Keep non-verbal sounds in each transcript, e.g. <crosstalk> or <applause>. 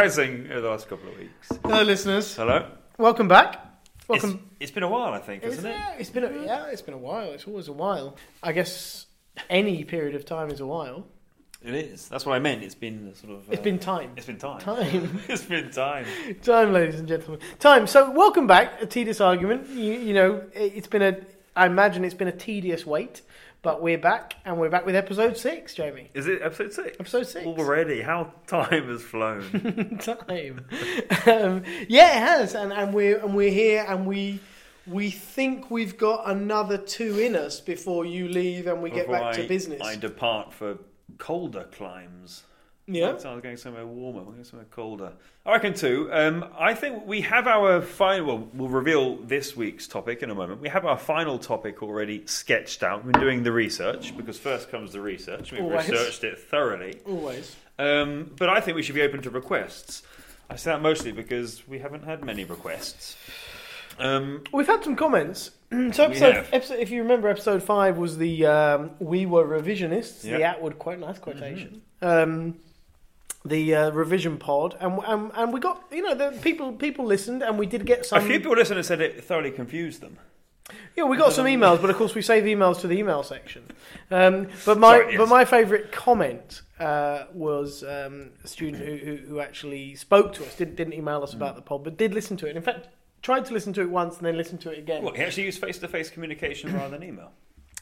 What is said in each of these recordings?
pressing over the last couple of weeks. Hello, listeners. Hello. Welcome back. It's, Welcome. it's been a while, I think, It's, hasn't it? yeah, it's been a, yeah, it's been a while. It's always a while. I guess any period of time is a while. It is. That's what I meant. It's been a sort of. It's uh, been time. It's been time. Time. <laughs> it's been time. Time, ladies and gentlemen. Time. So, welcome back. A tedious argument. You, you know, it- it's been a. I imagine it's been a tedious wait, but we're back, and we're back with episode six, Jamie. Is it episode six? Episode six. Already? How time has flown. <laughs> time. um, yeah, it has, and, and we're and we're here, and we we think we've got another two in us before you leave, and we get Before back to business. I depart for colder climes. Yeah, I was going somewhere warmer. We're going somewhere colder. I reckon too. Um, I think we have our final. Well, we'll reveal this week's topic in a moment. We have our final topic already sketched out. We've been doing the research because first comes the research. We've Always. researched it thoroughly. always. Um, but I think we should be open to requests. I say that mostly because we haven't had many requests. Um, We've had some comments. <clears throat> so episode, have. episode, if you remember, episode five was the um, we were revisionists. The Atwood quote, nice quotation. Um, the uh, revision pod, and, and and we got you know the people people listened, and we did get some. a few people listened and said it thoroughly confused them. Yeah, we got some emails, but of course we save emails to the email section. Um, but my Sorry, yes. but my favourite comment uh, was um, a student who, who, who actually spoke to us, didn't, didn't email us about the pod, but did listen to it. In fact, tried to listen to it once and then listen to it again. What, he actually used face to face communication rather than email.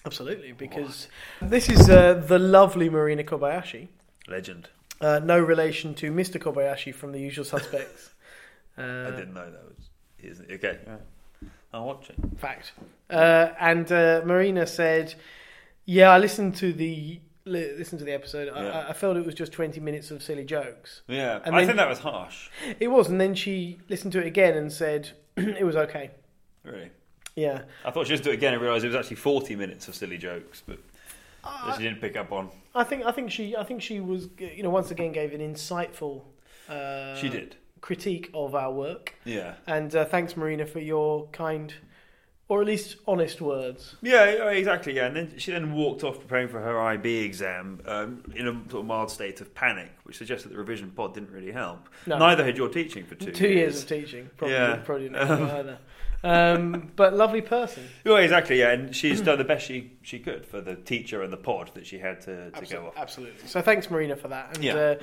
Absolutely, because this is uh, the lovely Marina Kobayashi. Legend. Uh, no relation to Mr. Kobayashi from The Usual Suspects. Uh, <laughs> I didn't know that was. Is okay. yeah. I'll watch it. Fact. Uh, and uh, Marina said, "Yeah, I listened to the li- listened to the episode. I, Yeah. I, I felt it was just twenty minutes of silly jokes. Yeah, And I think that was harsh. It was, and then she listened to it again and said <clears throat> it was okay. Really, Yeah, I thought she was do it again and realised it was actually forty minutes of silly jokes, but that she didn't pick up on. I think I think she I think she was you know once again gave an insightful uh, she did. critique of our work. Yeah. And uh, thanks, Marina, for your kind, or at least honest words. Yeah, exactly. Yeah, and then she then walked off preparing for her IB exam um, in a sort of mild state of panic, which suggests that the revision pod didn't really help. No. Neither had your teaching for two, Two years of teaching, probably, Yeah. probably didn't help <laughs> either. Um, but lovely person. Well, exactly. Yeah, and she's done the best she she could for the teacher and the pod that she had to, to go off. Absolutely. So thanks, Marina, for that. And Yeah. uh,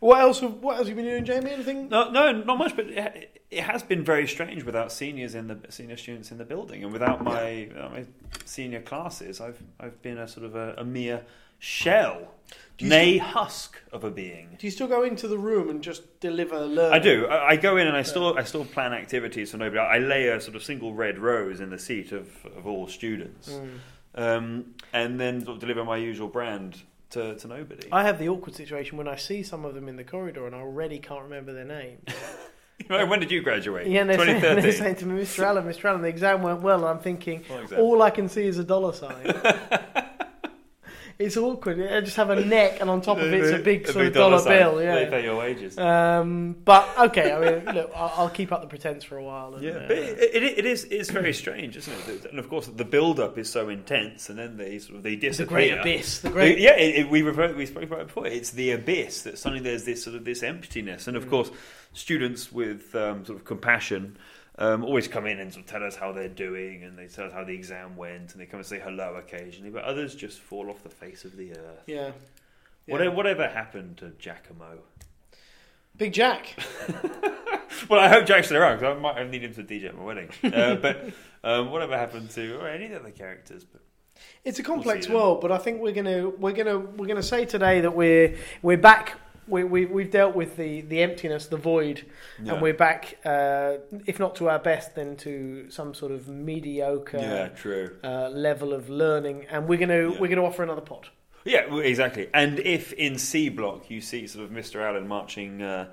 what else? have- What else have you been doing, Jamie? Anything? No, no, not much. But it, it has been very strange without seniors in the senior students in the building, and without my, uh, my senior classes, I've I've been a sort of a, a mere shell, nay husk of a being. Do you still go into the room and just deliver learning? I do. I, I go in and I still I still plan activities for nobody. I lay a sort of single red rose in the seat of, of all students, Mm. um, and then sort of deliver my usual brand to, to nobody. I have the awkward situation when I see some of them in the corridor and I already can't remember their name. <laughs> when did you graduate? Yeah, they're saying, <laughs> they're saying to me, Mr. Allen, Mr. Allen, the exam went well. And I'm thinking, all I can see is a dollar sign. <laughs> it's awkward. I just have a neck, and on top of <laughs> it's a big sort of dollar, sign. bill. They pay your wages. Um, but okay, I mean, look, I'll, I'll keep up the pretense for a while. And, Yeah, uh, but it, it, it is it's very strange, isn't it? And of course, the build up is so intense, and then they sort of they the disappear. great abyss. The The- great. yeah, it, it- we refer, we spoke about it before. It's the abyss that suddenly there's this sort of this emptiness, and of Mm. course, students with um, sort of compassion um, always come in and sort of tell us how they're doing, and they tell us how the exam went, and they come and say hello occasionally. But others just fall off the face of the earth. Yeah. Yeah. Whatever, whatever happened to Giacomo? Big Jack. <laughs> Well, I hope Jack's still around because I might need him to DJ at my wedding. Uh, <laughs> but um, whatever happened to or any of the other characters? But It's a complex then. world, but I think we're gonna we're gonna we're gonna say today that we're we're back. We, we, we've dealt with the, the emptiness, the void, Yeah. and we're back, uh, if not to our best, then to some sort of mediocre yeah, true. uh, level of learning. And we're gonna Yeah. we're gonna offer another pod. Yeah, exactly. And if in C block you see sort of Mr. Allen marching uh,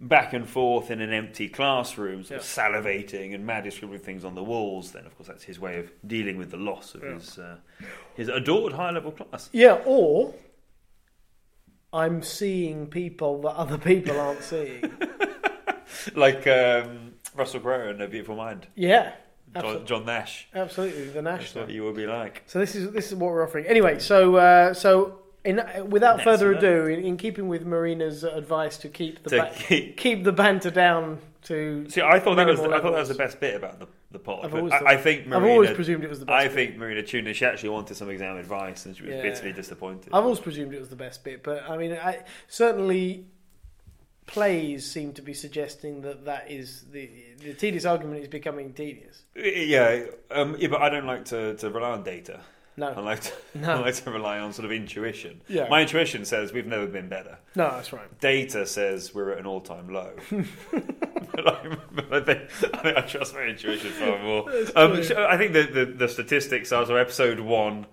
back and forth in an empty classroom, sort of salivating and madly scribbling things on the walls, then of course that's his way of dealing with the loss of Yeah. his uh, his adored high level class. Yeah, or I'm seeing people that other people aren't seeing. <laughs> Like um, Russell Crowe in A Beautiful Mind, Yeah, John, John Nash. absolutely the That's what you will be like. So this is this is what we're offering. Anyway, so uh, so In, without further ado, in, in keeping with Marina's advice to keep the To ba- keep- keep the banter down to, See, I thought that was Minimal I thought that was the best bit about the the pod. I've always I, I think Marina, I've always presumed it was the best. I bit. think Marina in. She actually wanted some exam advice, and she was Yeah. bitterly disappointed. I've always presumed it was the best bit, but I mean, I, certainly plays seem to be suggesting that that is the the tedious argument is becoming tedious. Yeah, um, yeah, but I don't like to, to rely on data. No, I like to, <laughs> No. I like to rely on sort of intuition. Yeah. My intuition says we've never been better. no, that's right. Data says we're at an all time low. <laughs> <laughs> but, I, think, I think I trust my intuition far more. Um, so I think the, the, the statistics are so episode one,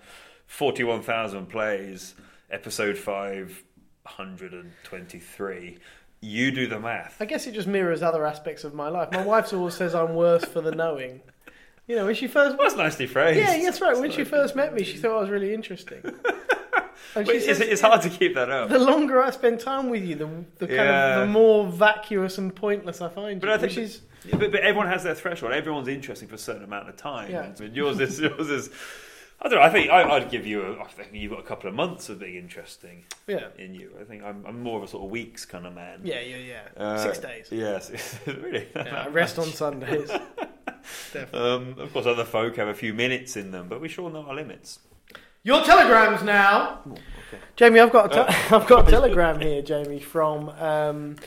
41,000 plays, episode five, 123. You do the math. I guess it just mirrors other aspects of my life. My wife always says I'm worse for the knowing. You know, when she first That's nicely phrased. yeah, that's right. When That's she first met me, she thought I was really interesting. <laughs> And it's, says, it's hard to keep that up. the longer I spend time with you, the, the kind Yeah. of the more vacuous and pointless I find But you. I think which is but, but everyone has their threshold. Everyone's interesting for a certain amount of time. Yeah. And yours is <laughs> yours is. I don't know. I think I, I'd give you. A, I think you've got a couple of months of being interesting yeah, in you. I think I'm, I'm more of a sort of weeks kind of man. yeah, yeah, yeah. Uh, Six days. Yes, <laughs> really. Yeah, I rest on Sundays. <laughs> Definitely. Um, of course, other folk have a few minutes in them, but we sure know our limits. Your telegrams now, Jamie. I've got a te- <laughs> I've got a <laughs> telegram here, Jamie, from um,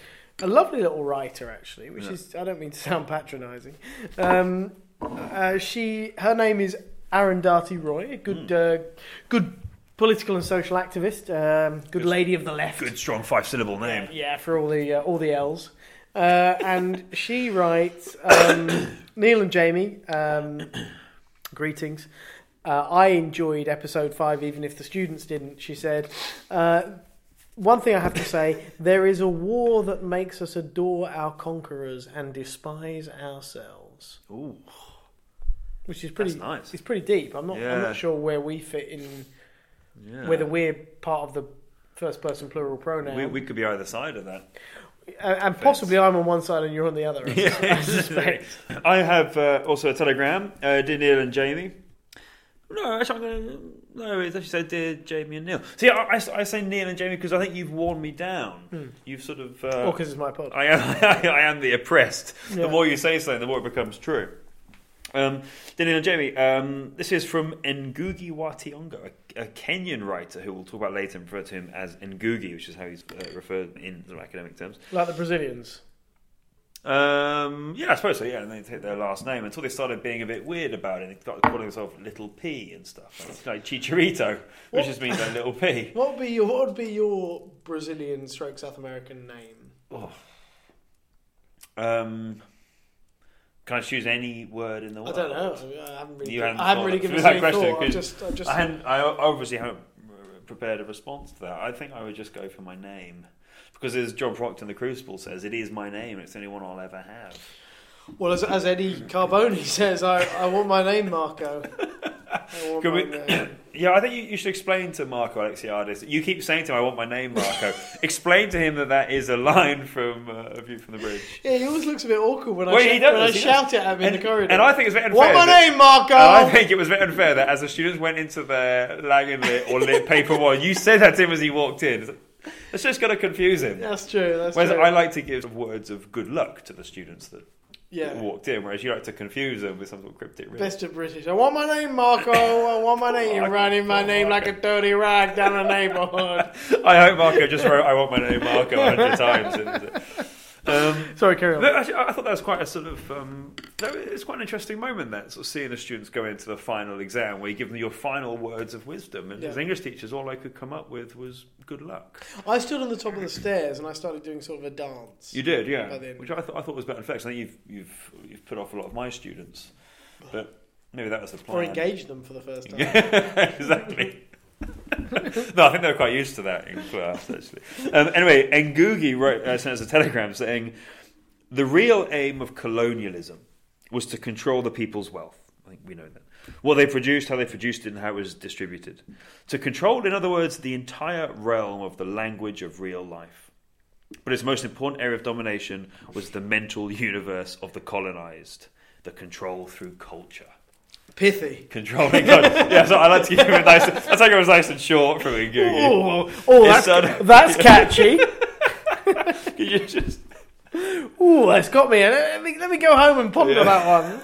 a lovely little writer actually, which Yeah. is I don't mean to sound patronising. Um, uh, she her name is Arundhati Roy, a good uh, good political and social activist, um, good Good. lady of the left. Good, strong five syllable Yeah, name. yeah, for all the uh, all the L's. Uh, and she writes, um, <coughs> Neil and Jamie, um, <coughs> greetings. Uh, I enjoyed episode five, even if the students didn't. She said, uh, "One thing I have to say: there is a war that makes us adore our conquerors and despise ourselves." Ooh, Which is pretty. that's nice. It's pretty deep. I'm not. I'm Yeah. not sure where we fit in. Yeah. Whether we're part of the first person plural pronoun. we, we could be either side of that. Uh, and possibly I'm on one side and you're on the other. I <laughs> sus- I suspect. I have uh, also a telegram, uh, dear Neil and Jamie. No, actually, I'm gonna, no, it's actually said dear Jamie and Neil. See, I, I, I say Neil and Jamie because I think you've worn me down. Hmm. You've sort of. Uh, because it's my pod. I am, <laughs> I am the oppressed. Yeah. The more you say something, the more it becomes true. Um, dear Neil and Jamie, um, this is from Ngugi wa Thiong'o, a, a Kenyan writer who we'll talk about later and refer to him as Ngugi, which is how he's uh, referred in sort of academic terms. Like the Brazilians. Um, yeah, I suppose so. Yeah, and they take their last name until they started being a bit weird about it. They started calling themselves Little P and stuff, like Chicharito, which just means like Little P. What would be your What would be your Brazilian stroke South American name? Oh. Um, can I choose any word in the world? I world? don't know. I haven't really. You given- hadn't I haven't thought really given it <laughs> that any question, thought. I 'cause just. I just. I, hadn't, I obviously haven't prepared a response to that. I think I would just go for my name. Because as John Proctor in the Crucible says, it is my name. It's the only one I'll ever have. Well, as, as Eddie Carbone <laughs> says, I, I want my name, Marco. I my we- name. <clears throat> Yeah, I think you, you should explain to Marco Alexiadis. You keep saying to him, "I want my name, Marco." <laughs> explain to him that that is a line from uh, A View from the Bridge. Yeah, he always looks a bit awkward when I, sh- does, when I shout it at him in And, the corridor. and I think it's very unfair. want my that- name, Marco? I think it was very unfair that as the students went into their Lagan lit or lit paper one, you said that to him as he walked in. <laughs> It's just going to confuse him. That's true. That's Whereas true. I like to give words of good luck to the students that yeah. walked in, whereas you like to confuse them with some sort of cryptic riddle. Best of British. I want my name, Marco. I want my <laughs> oh, name. You're running my name like a dirty rag down the neighbourhood. <laughs> I hope Marco just wrote "I want my name Marco" a hundred times. Um, <laughs> Sorry, carry on. actually, I thought that was quite a sort of um, it's quite an interesting moment that sort of seeing the students go into the final exam where you give them your final words of wisdom. And Yeah. as English teachers, all I could come up with was good luck. I stood on the top of the stairs and I started doing sort of a dance. You did, yeah, By then. which I, th- I thought was better. In fact, I think you've you've you've put off a lot of my students, but maybe that was the plan. or engaged them for the first time. <laughs> Exactly. No, I think they were quite used to that in class, actually. Um, anyway, Ngugi wrote, uh, sent us a telegram saying, The real aim of colonialism was to control the people's wealth. I think we know that. What they produced, how they produced it, and how it was distributed. To control, in other words, the entire realm of the language of real life. But its most important area of domination was the mental universe of the colonized, the control through culture. Pithy. Controlling God. yeah, so I like to keep it nice. I think it was nice and short from Ngugi. Oh, oh that's, that's <laughs> catchy. Can <laughs> you just Ooh, that's got me. Let me, let me go home and ponder Yeah. that one.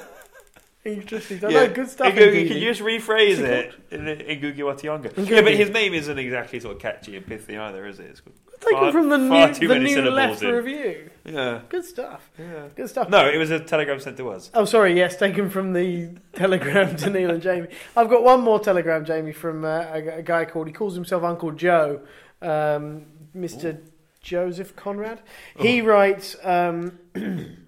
Interesting. I yeah. know, good stuff. Ngugi, can you just rephrase it in Ngugi wa Thiong'o? Ngugi. Yeah, but his name isn't exactly sort of catchy and pithy either, is it? It's Taken far- from the new, the new left in. review. Yeah. Good stuff. Yeah. Good stuff. No, it was a telegram sent to us. Oh, sorry. Yes, taken from the telegram to Neil and Jamie. I've got one more telegram, Jamie, from uh, a, a guy called. He calls himself Uncle Joe, um, Mister Joseph Conrad. He writes. Um, <clears throat>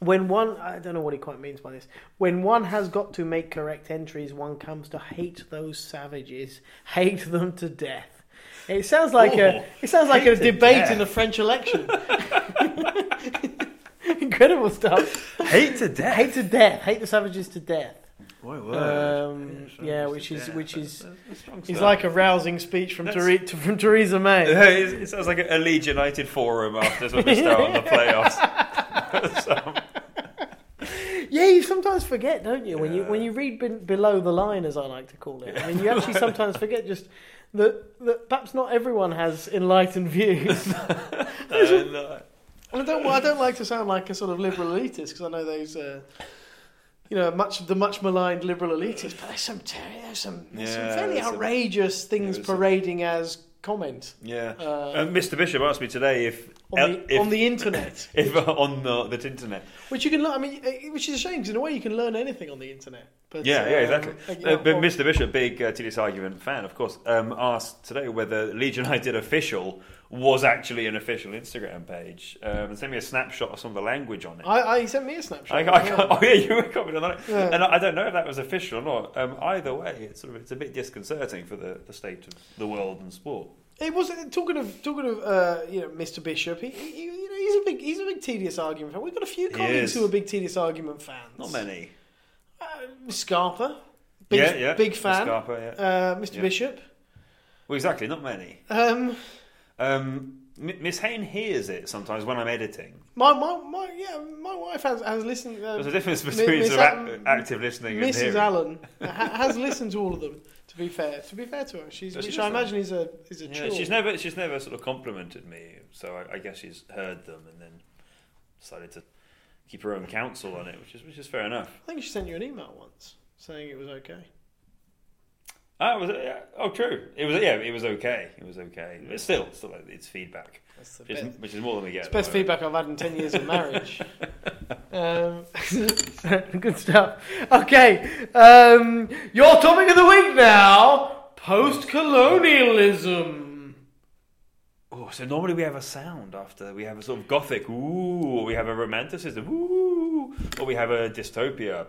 When one, I don't know what he quite means by this. When one has got to make correct entries, one comes to hate those savages, hate them to death. It sounds like a, it sounds like a debate death. in a French election. <laughs> Incredible stuff. Hate to death. Hate to death. Hate the savages to death. Um, Yeah, which is which is that's- that's strong is stuff. like a rousing speech from Ther- from Theresa May. <laughs> it sounds like a Leeds United forum after of missed out on the <laughs> playoffs. Yeah, you sometimes forget, don't you? When you when you read be- below the line, as I like to call it. I mean, you <laughs> actually sometimes forget just that that perhaps not everyone has enlightened views. <laughs> <laughs> uh, And I don't I don't like to sound like a sort of liberal elitist because I know those. Uh, you know, much the much maligned liberal elitists, but there's some ter- there's some, there's some fairly outrageous things parading as comment yeah. uh, Uh, Mr. Bishop asked me today if on, the, if, <laughs> on the internet. if on the, the internet. Which you can learn. I mean, eh, which is a shame because in a way you can learn anything on the internet. But Yeah, yeah, um, exactly. like, you Uh, know, but or- Mr. Bishop, big uh, TDS argument fan, of course, um, asked today whether Legion <laughs> I did official was actually an official Instagram page, um, and sent me a snapshot of some of the language on it. I, I he sent me a snapshot. I, I oh yeah, you <laughs> were commenting on it, Yeah. and I, I don't know if that was official or not. Um, either way, it's sort of it's a bit disconcerting for the, the state of the world and sport. It was talking of talking of uh, you know Mr. Bishop. He, he, you know, he's a big he's a big tedious argument fan. We've got a few colleagues who are big tedious argument fans. Not many. Uh, Scarpa, big yeah, yeah. big fan. Scarpa, yeah. Uh, Mr. Yeah. Bishop. Well, exactly, not many. Um, Um, Miss Hayne hears it sometimes when I'm editing. my, my, my yeah my wife has has listened. Uh, There's a difference between Miss sort of Al- active listening and Mrs. hearing. Allen ha- has <laughs> listened to all of them. To be fair, to be fair to her, she's she which I imagine is a is a Yeah, chore. she's never she's never sort of complimented me, so I, I guess she's heard them and then decided to keep her own counsel on it, which is which is fair enough. I think she sent you an email once saying it was okay. Ah, was it? Oh, true. It was yeah, it was okay. It was okay. But still, still, it's feedback, That's the which is, which is more than we get. it's the best moment. feedback I've had in ten years of marriage. <laughs> um, <laughs> good stuff. Okay, um, your topic of the week now: post-colonialism. Oh, so normally we have a sound after we have a sort of gothic, ooh, or we have a romanticism, ooh, or we have a dystopia,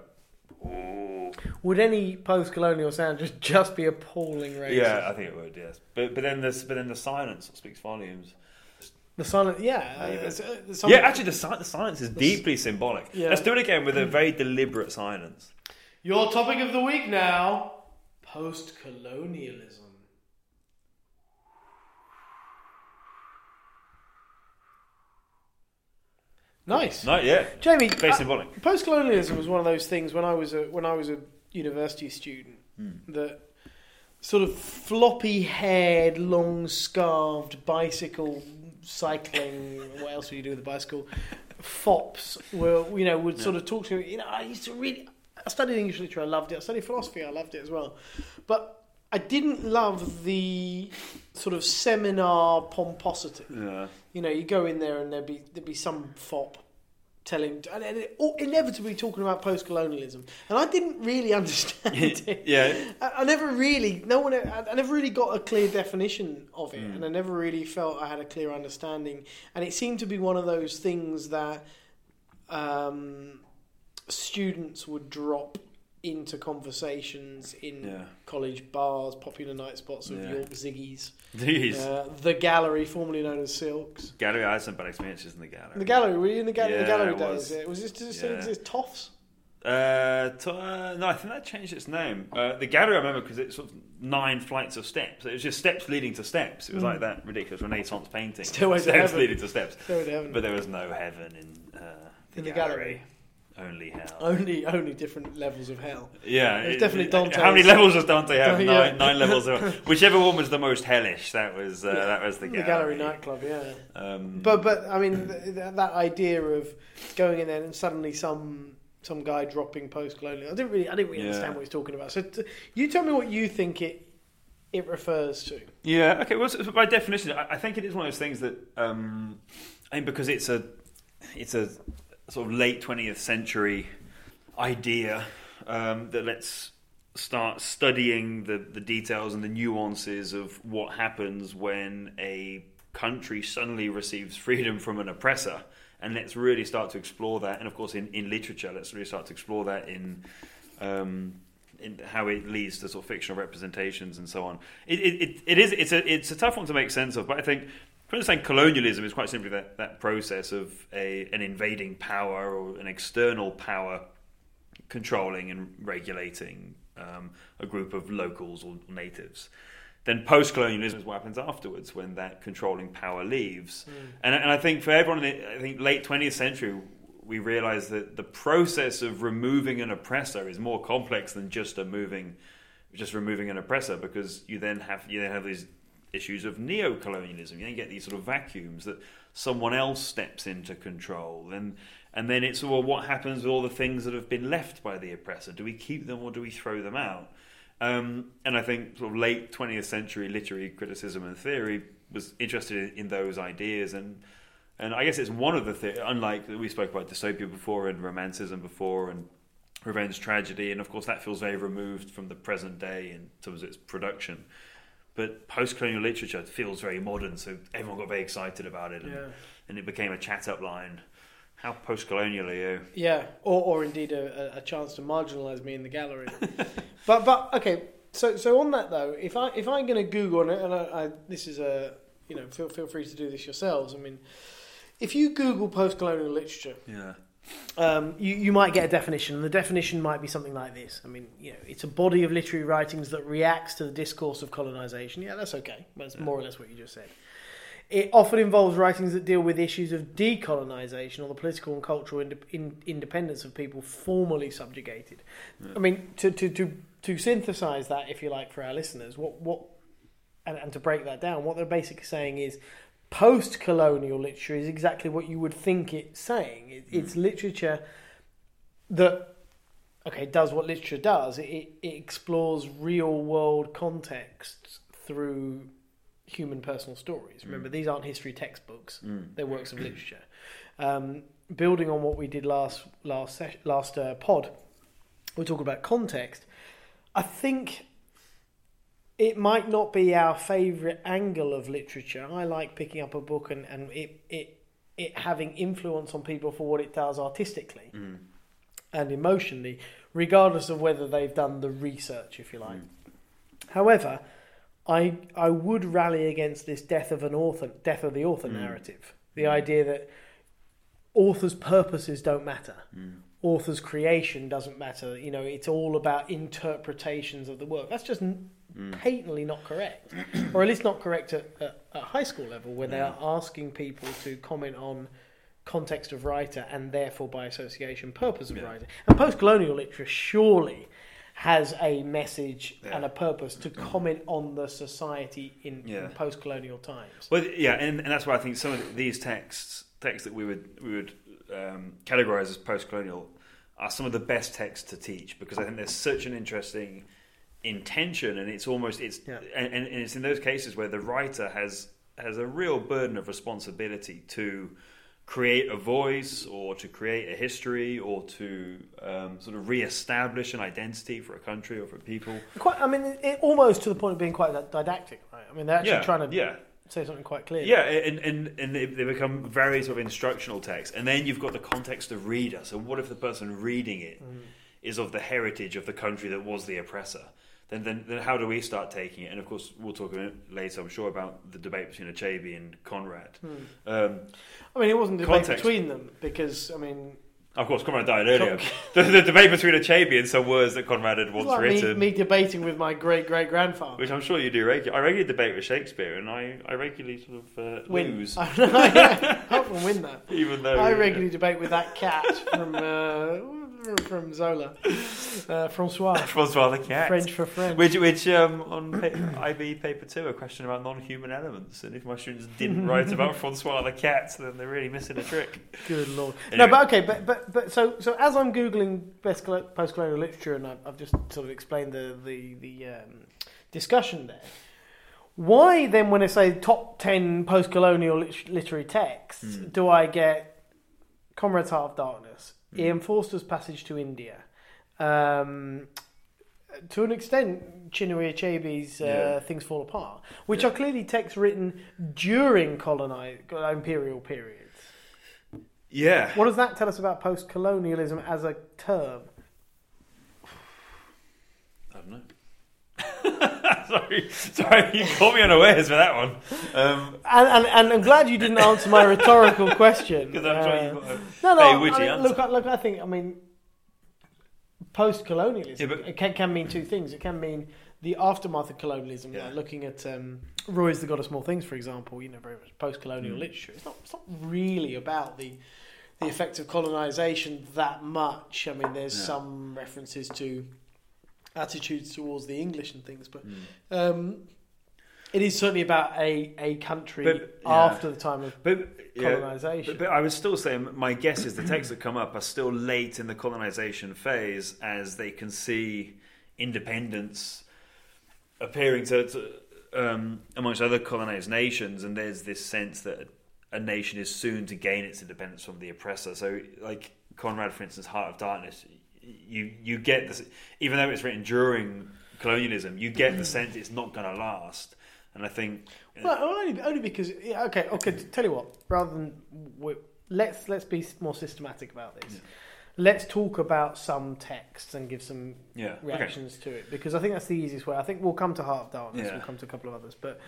ooh. Would any post-colonial sound just <laughs> just be appalling racist? Yeah, I think it would. Yes, but but then this, but then the silence speaks volumes. The silence, yeah. uh, uh, yeah, actually, the, si- the silence is deeply symbolic. Yeah. Let's do it again with a very deliberate silence. Your topic of the week now: post-colonialism. Nice, No, yeah, Jamie. very uh, symbolic. post-colonialism was one of those things when I was a when I was a university student that sort of floppy-haired, long-scarved bicycle cycling. what else would you do with a bicycle? Fops were you know would sort of talk to me. You know, I used to really. I studied English literature. I loved it. I studied philosophy. I loved it as well. But I didn't love the sort of seminar pomposity Yeah. you know, you go in there and there'd be there'd be some fop telling, and and it, or inevitably talking about post-colonialism, and I didn't really <laughs> understand <laughs> it. yeah, I, I never really, no one, I, I never really got a clear definition of it, Mm. and I never really felt I had a clear understanding. And it seemed to be one of those things that um, students would drop into conversations in yeah. college bars, popular night spots of Yeah. York Ziggies, uh, the Gallery, formerly known as Silks. gallery. I had some bad experiences in the gallery. The gallery, were you in the, ga- the gallery days? was. Yeah. Was this it Yeah. exist? Toffs? Uh, to, uh, no, I think that changed its name. Uh, the gallery I remember because it's sort of nine flights of steps. It was just steps leading to steps. It was Mm. like that ridiculous Renaissance painting. Stairway to steps heaven. leading to steps. Go to heaven. But there was no heaven in uh, the, In the gallery. Only hell. Only, only different levels of hell. Yeah, It's it- definitely Dante. How many levels does Dante have? <laughs> Yeah. Nine, nine levels. Of, <laughs> whichever one was the most hellish, that was uh, that was the The gallery. gallery nightclub, yeah. Um, But but I mean th- that idea of going in there and suddenly some some guy dropping post colonial. I didn't really I didn't really Yeah. understand what he's talking about. So t- you tell me what you think it it refers to. Yeah. Okay. Well, so by definition, I I think it is one of those things that, um, I mean, because it's a, it's a sort of late twentieth century idea um, that let's start studying the the details and the nuances of what happens when a country suddenly receives freedom from an oppressor. And let's really start to explore that. And of course, in, in literature, let's really start to explore that in um, in how it leads to sort of fictional representations and so on. It, it, it is it's a it's a tough one to make sense of, but I think for understanding colonialism is quite simply that, that process of a an invading power or an external power controlling and regulating um, a group of locals or natives. Then post-colonialism is what happens afterwards when that controlling power leaves. And, and I think for everyone in the I think late 20th century, we realize that the process of removing an oppressor is more complex than just a moving, just removing an oppressor, because you then have you then have these issues of neo-colonialism. You then get these sort of vacuums that someone else steps into control, and and then it's well, what happens with all the things that have been left by the oppressor? Do we keep them or do we throw them out? Um, and I think sort of late 20th century literary criticism and theory was interested in, in those ideas and and I guess it's one of the things, unlike we spoke about dystopia before and romanticism before and revenge tragedy, and of course that feels very removed from the present day in terms of its production. But post-colonial literature feels very modern, so everyone got very excited about it, and, Yeah. and it became a chat-up line. How post-colonial are you? Yeah, or, or indeed a, a- chance to marginalise me in the gallery. <laughs> but but okay, so so on that though, if I if I'm going to Google and, I, and I, I, this is a you know feel feel free to do this yourselves. I mean, if you Google post-colonial literature, Yeah. Um, you you might get a definition, and the definition might be something like this. I mean, you know, it's a body of literary writings that reacts to the discourse of colonization. Yeah, that's okay. That's more or less what you just said. It often involves writings that deal with issues of decolonization or the political and cultural in, independence of people formerly subjugated. I mean, to, to, to, to synthesize that, if you like, for our listeners, what, what and, and to break that down, what they're basically saying is post colonial literature is exactly what you would think it's saying. It, It's literature that, okay, does what literature does. It, it, explores real world contexts through human personal stories. Remember, these aren't history textbooks; they're works of literature. Um, building on what we did last last ses- last uh, pod, we talk about context. I think it might not be our favourite angle of literature. I like picking up a book and, and it, it it having influence on people for what it does artistically mm. and emotionally, regardless of whether they've done the research, if you like. Mm. However, I I would rally against this death of an author, death of the author mm. narrative. The idea that authors' purposes don't matter. Authors' creation doesn't matter. You know, it's all about interpretations of the work. That's just n- mm. patently not correct, <clears throat> or at least not correct at, at, at high school level, where they are asking people to comment on context of writer and therefore by association purpose of Yeah. writer. And post-colonial literature surely has a message Yeah. and a purpose to mm. comment on the society in, Yeah. in post-colonial times. Well, yeah, and, and that's why I think some of these texts, texts that we would we would um, categorize as post-colonial, are some of the best texts to teach because I think there's such an interesting intention, and it's almost it's Yeah. and, and it's in those cases where the writer has has a real burden of responsibility to create a voice or to create a history or to um, sort of re-establish an identity for a country or for people. Quite, I mean, it, almost to the point of being quite didactic, right? I mean, they're actually yeah, trying to yeah. Say something quite clear. Yeah, and, and, and they, they become very sort of instructional texts. And then you've got the context of reader. So, what if the person reading it is Mm. of the heritage of the country that was the oppressor? Then, then, then how do we start taking it? And of course, we'll talk a bit later, I'm sure, about the debate between Achebe and Conrad. Um, I mean, it wasn't a debate Context. between them because, I mean, Of course, Conrad died earlier. <laughs> the, the debate between Achebe and some words that Conrad had once like me, written, me debating with my great great grandfather. which I'm sure you do regularly. I regularly debate with Shakespeare, and I, I regularly sort of uh, Win. lose, <laughs> I I often win that. <laughs> even though I regularly debate with that cat from uh, <laughs> from Zola, uh, Francois, <laughs> Francois the cat. French for French. Which, which um, on pa- <coughs> IB paper two, a question about non-human elements, and if my students didn't write about <laughs> Francois the cat, then they're really missing a trick. Good lord. Anyway. No, but okay, but but but so so as I'm googling best post colonial literature, and I've, I've just sort of explained the the the um, discussion there. Why then, when I say top ten post colonial literary texts, Hmm. do I get Conrad's Heart of Darkness, Hmm. Ian Forster's Passage to India? Um, to an extent, Chinua Achebe's uh, Yeah. Things Fall Apart, which Yeah. are clearly texts written during colonize, imperial periods. Yeah. What does that tell us about post colonialism as a term? I don't know. <laughs> sorry, sorry, you caught me unawares for that one. Um, And, and, and I'm glad you didn't answer my rhetorical <laughs> question. because I'm Uh, you've got no, no. I mean, answer. look, I- look, I think, I mean, post colonialism Yeah, but- it can, can mean two things. It can mean the aftermath of colonialism, Yeah. like looking at um, Roy's The God of Small Things, for example, you know, very much post colonial Mm. literature. It's not, it's not really about the the effect of colonization that much. I mean, there's Yeah. some references to attitudes towards the English and things, but Mm. um, it is certainly about a, a country But, yeah. after the time of But, yeah, colonization. but, but I would still say my guess is the texts that come up are still late in the colonization phase as they can see independence appearing to, to um, amongst other colonized nations, and there's this sense that a nation is soon to gain its independence from the oppressor. So, like Conrad, for instance, Heart of Darkness, you you get this, even though it's written during colonialism, you get the mm. sense it's not going to last. And I think uh, Well, only, only because yeah, okay, okay. Tell you what, rather than let's let's be more systematic about this. Yeah. Let's talk about some texts and give some yeah, okay. reactions to it because I think that's the easiest way. I think we'll come to Heart of Darkness. Yeah. We'll come to a couple of others, but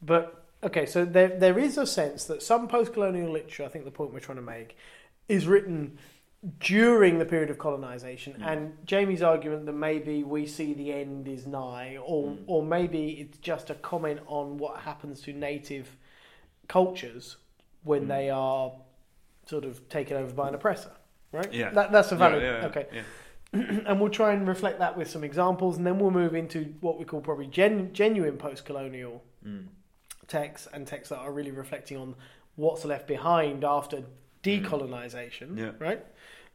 but okay. So there there is a sense that some post-colonial literature. I think the point we're trying to make is written during the period of colonization Mm. and Jamie's argument that maybe we see the end is nigh or Mm. or maybe it's just a comment on what happens to native cultures when Mm. they are sort of taken over by an oppressor right Yeah. that, that's a valid Yeah, yeah, yeah. okay Yeah. <clears throat> and we'll try and reflect that with some examples, and then we'll move into what we call probably gen- genuine post-colonial Mm. texts and texts that are really reflecting on what's left behind after decolonization, Yeah. right?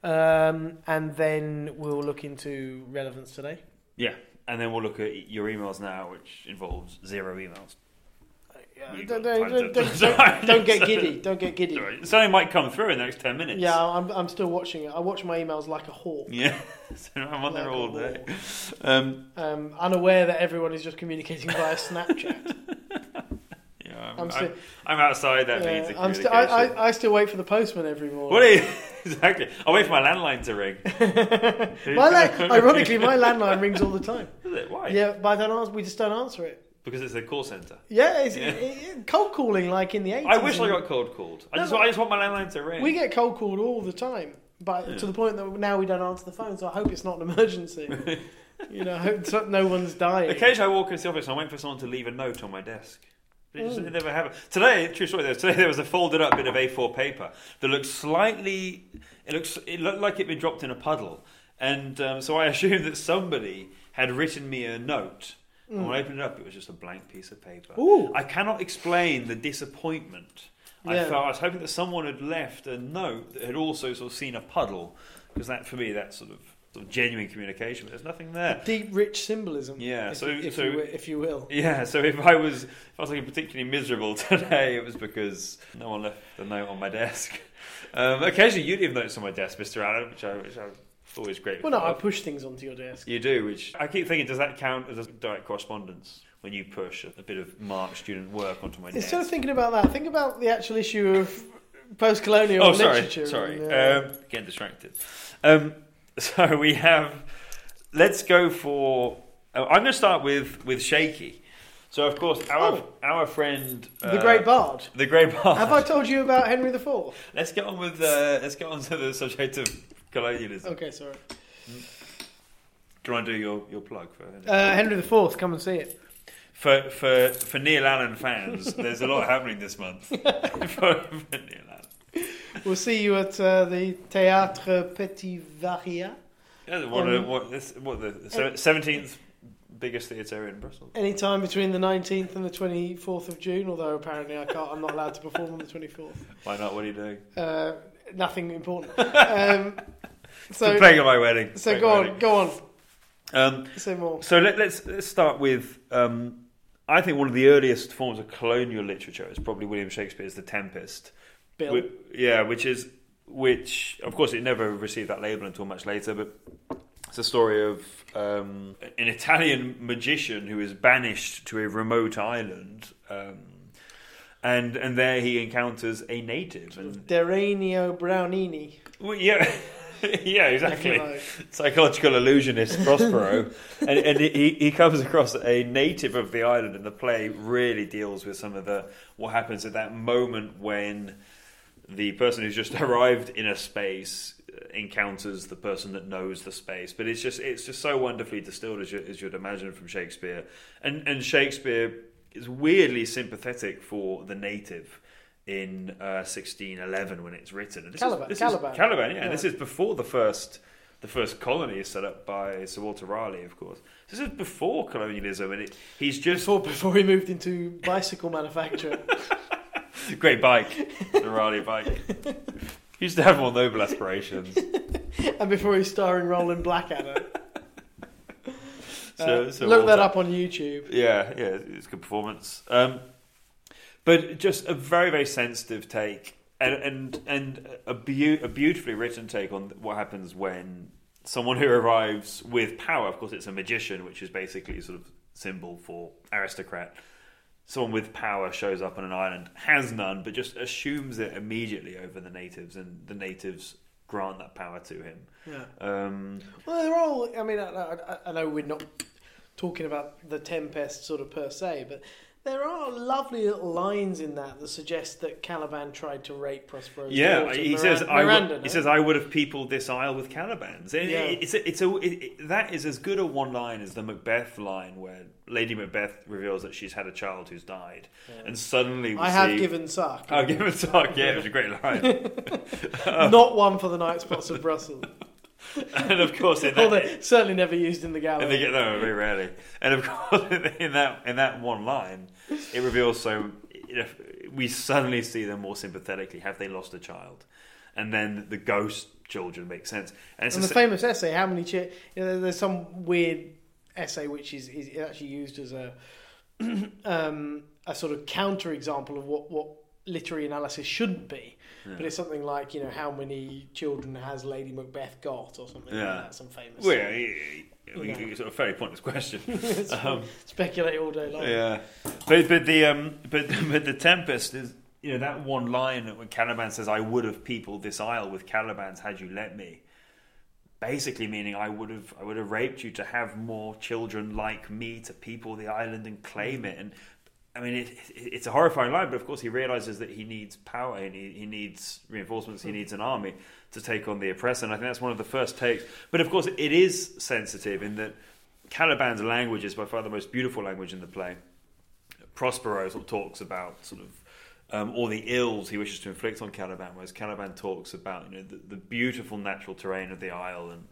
Um, and then we'll look into relevance today. Yeah, and then we'll look at your emails now, which involves zero emails. Yeah, don't, don't, <laughs> don't, don't, get giddy. Don't get giddy. Sorry. Something might come through in the next ten minutes. Yeah, I'm, I'm still watching it. I watch my emails like a hawk, yeah. <laughs> so I'm on there Like a all day. Um, um, unaware that everyone is just communicating via Snapchat. <laughs> yeah, I'm, I'm I'm, outside that Yeah, means I'm. I, I, I still wait for the postman every morning. what are you <laughs> exactly? I'll wait for my landline to ring. <laughs> my la- <laughs> ironically, my landline rings all the time. Is it? Why? Yeah, but I don't answer, we just don't answer it. Because it's a call centre. Yeah, it's Yeah. It, it- cold calling like in the 80s. I wish I got cold called. I No, just. I just want my landline to ring. We get cold called all the time, but Yeah. to the point that now we don't answer the phone. So I hope it's not an emergency. you know, I hope no one's dying. Occasionally, I walk into the office and I wait for someone to leave a note on my desk. But it, just, Mm. never happened. Today, true story. There, today there was a folded up bit of A4 paper that looked slightly. It looks. It looked like it'd been dropped in a puddle, and um, so I <laughs> assumed that somebody had written me a note. And when I opened it up, it was just a blank piece of paper. Mm. Ooh. I cannot explain the disappointment. I Yeah. felt I was hoping that someone had left a note that had also sort of seen a puddle, because that for me that's sort of, sort of genuine communication. But there's nothing there. Deep, rich symbolism. Yeah, if, so- if, so- you, if you will. Yeah, so if I was if I was looking particularly miserable <laughs> today, it was because no one left the note on my desk. <laughs> Um, occasionally, you leave notes on my desk, Mister Allen, which I which I'm always grateful. Well, no, I push things onto your desk. You do, which I keep thinking, does that count as a direct correspondence when you push a, bit of marked student work onto my desk? Instead of thinking about that, think about the actual issue of post-colonial oh, sorry, literature. sorry, and, uh, um, getting distracted. Um, <laughs> so we have. Let's go for. oh, I'm going to start with with shaky. So of course our Oh. our friend the uh, Great Bard. the Great Bard. Have I told you about Henry IV? Let's get on with uh, let's get on to the subject of colonialism. Okay, sorry. Do you want to do your, your plug for Uh, Henry IV, come and see it. for for for Neil Allen fans? there's a lot happening this month <laughs> <laughs> for, for Neil Allen. We'll see you at uh, the Théâtre Petit Varia. Yeah, what, Um, what, this, what the seventeenth biggest theatre in Brussels. Anytime between the 19th and the 24th of June, although apparently I can't, I'm not allowed to perform on the 24th. Why not? What are you doing? Uh, nothing important. <laughs> Um, so, playing at my wedding. so Playing go on, wedding. go on. Um, Say more. so let, let's let's start with. Um, I think one of the earliest forms of colonial literature is probably William Shakespeare's The Tempest. Bill. Yeah, which is which. Of course, it never received that label until much later, but it's a story of um, an Italian magician who is banished to a remote island, um, and and there he encounters a native. And Deranio Brownini. well, yeah. <laughs> yeah, exactly. like. Psychological illusionist Prospero, <laughs> and, and he, he comes across a native of the island, and the play really deals with some of the what happens at that moment when the person who's just <laughs> arrived in a space uh, encounters the person that knows the space. But it's just it's just so wonderfully distilled as, you, as you'd imagine from Shakespeare, and and Shakespeare is weirdly sympathetic for the native. In uh, 1611, when it's written, and this Caliban- is, this Caliban. is Caliban, yeah, Yeah. and this is before the first the first colony is set up by Sir Walter Raleigh, of course. This is before colonialism, and it, he's just Before, before he moved into bicycle manufacture. <laughs> <laughs> great bike, the Raleigh bike. <laughs> He used to have more noble aspirations. <laughs> and before he starring Roland Blackadder. So, Uh, so look that up on YouTube. Yeah, yeah, it's a good performance. Um, but just a very, very sensitive take, and and and a, beau- a beautifully written take on what happens when someone who arrives with power. Of course, it's a magician, which is basically sort of symbol for aristocrat. Someone with power shows up on an island, has none, but just assumes it immediately over the natives, and the natives grant that power to him. Yeah. Um, Well, they're all. I mean, I, I, I know we're not talking about the Tempest sort of per se, but there are lovely little lines in that that suggest that Caliban tried to rape Prospero's Yeah, daughter, he says I Miranda. would, no? he says I would have peopled this isle with Calibans. It- Yeah. It's a, it's a it, that is as good a one line as the Macbeth line where Lady Macbeth reveals that she's had a child who's died, Yeah. and suddenly we I see have given suck. I've given talk. Yeah, it was a great <laughs> line. Not one for the night spots of Brussels. <laughs> and of course in Although that, certainly never used in the gallery. they get no very rarely. And of course <laughs> in that in that one line, it reveals so you know, we suddenly see them more sympathetically. Have they lost a child? And then the ghost children make sense. And it's and the se- famous essay, how many? Chi- you know, there's some weird essay which is, is actually used as a <clears throat> um, a sort of counter example of what what literary analysis shouldn't be. Yeah. But it's something like you know how many children has Lady Macbeth got or something Yeah. like that. Some famous. Well, yeah, yeah. We- Yeah. It's a very pointless question. <laughs> Um, Speculate all day long. yeah, but but the um, but <laughs> but the Tempest is you know that one line when Caliban says, "I would have peopled this isle with Calibans had you let me." Basically, meaning I would have I would have raped you to have more children like me to people the island and claim it. And I mean, it, it, it's a horrifying line, but of course he realizes that he needs power and he, he needs reinforcements. He needs an army to take on the oppressor. And I think that's one of the first takes. But of course, it is sensitive in that Caliban's language is by far the most beautiful language in the play. Prospero sort of talks about sort of um, all the ills he wishes to inflict on Caliban, whereas Caliban talks about you know the, the beautiful natural terrain of the isle and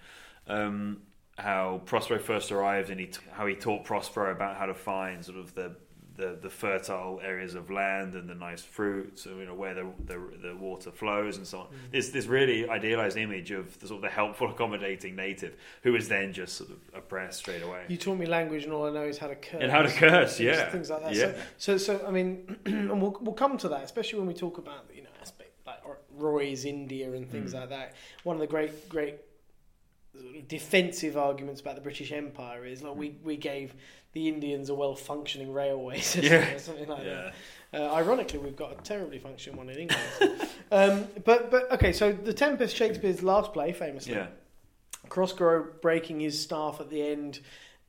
um, how Prospero first arrived and he t- how he taught Prospero about how to find sort of the the, the fertile areas of land and the nice fruits, and you know where the, the the water flows and so on. This this really idealized image of the sort of the helpful, <laughs> accommodating native who is then just sort of oppressed straight away. You taught me language, and all I know is how to curse. And how to curse, Things- yeah. things like that. Yeah. So, so, so I mean, <clears throat> and we'll we'll come to that, especially when we talk about you know aspect like Roy's India and things Mm. like that. One of the great great defensive arguments about the British Empire is like we we gave the Indians a well functioning railway <laughs> system Yeah. or something like Yeah. that. Uh, ironically, we've got a terribly functioning one in England. <laughs> um, but but okay, so the Tempest, Shakespeare's last play, famously. Yeah. Crossgrove breaking his staff at the end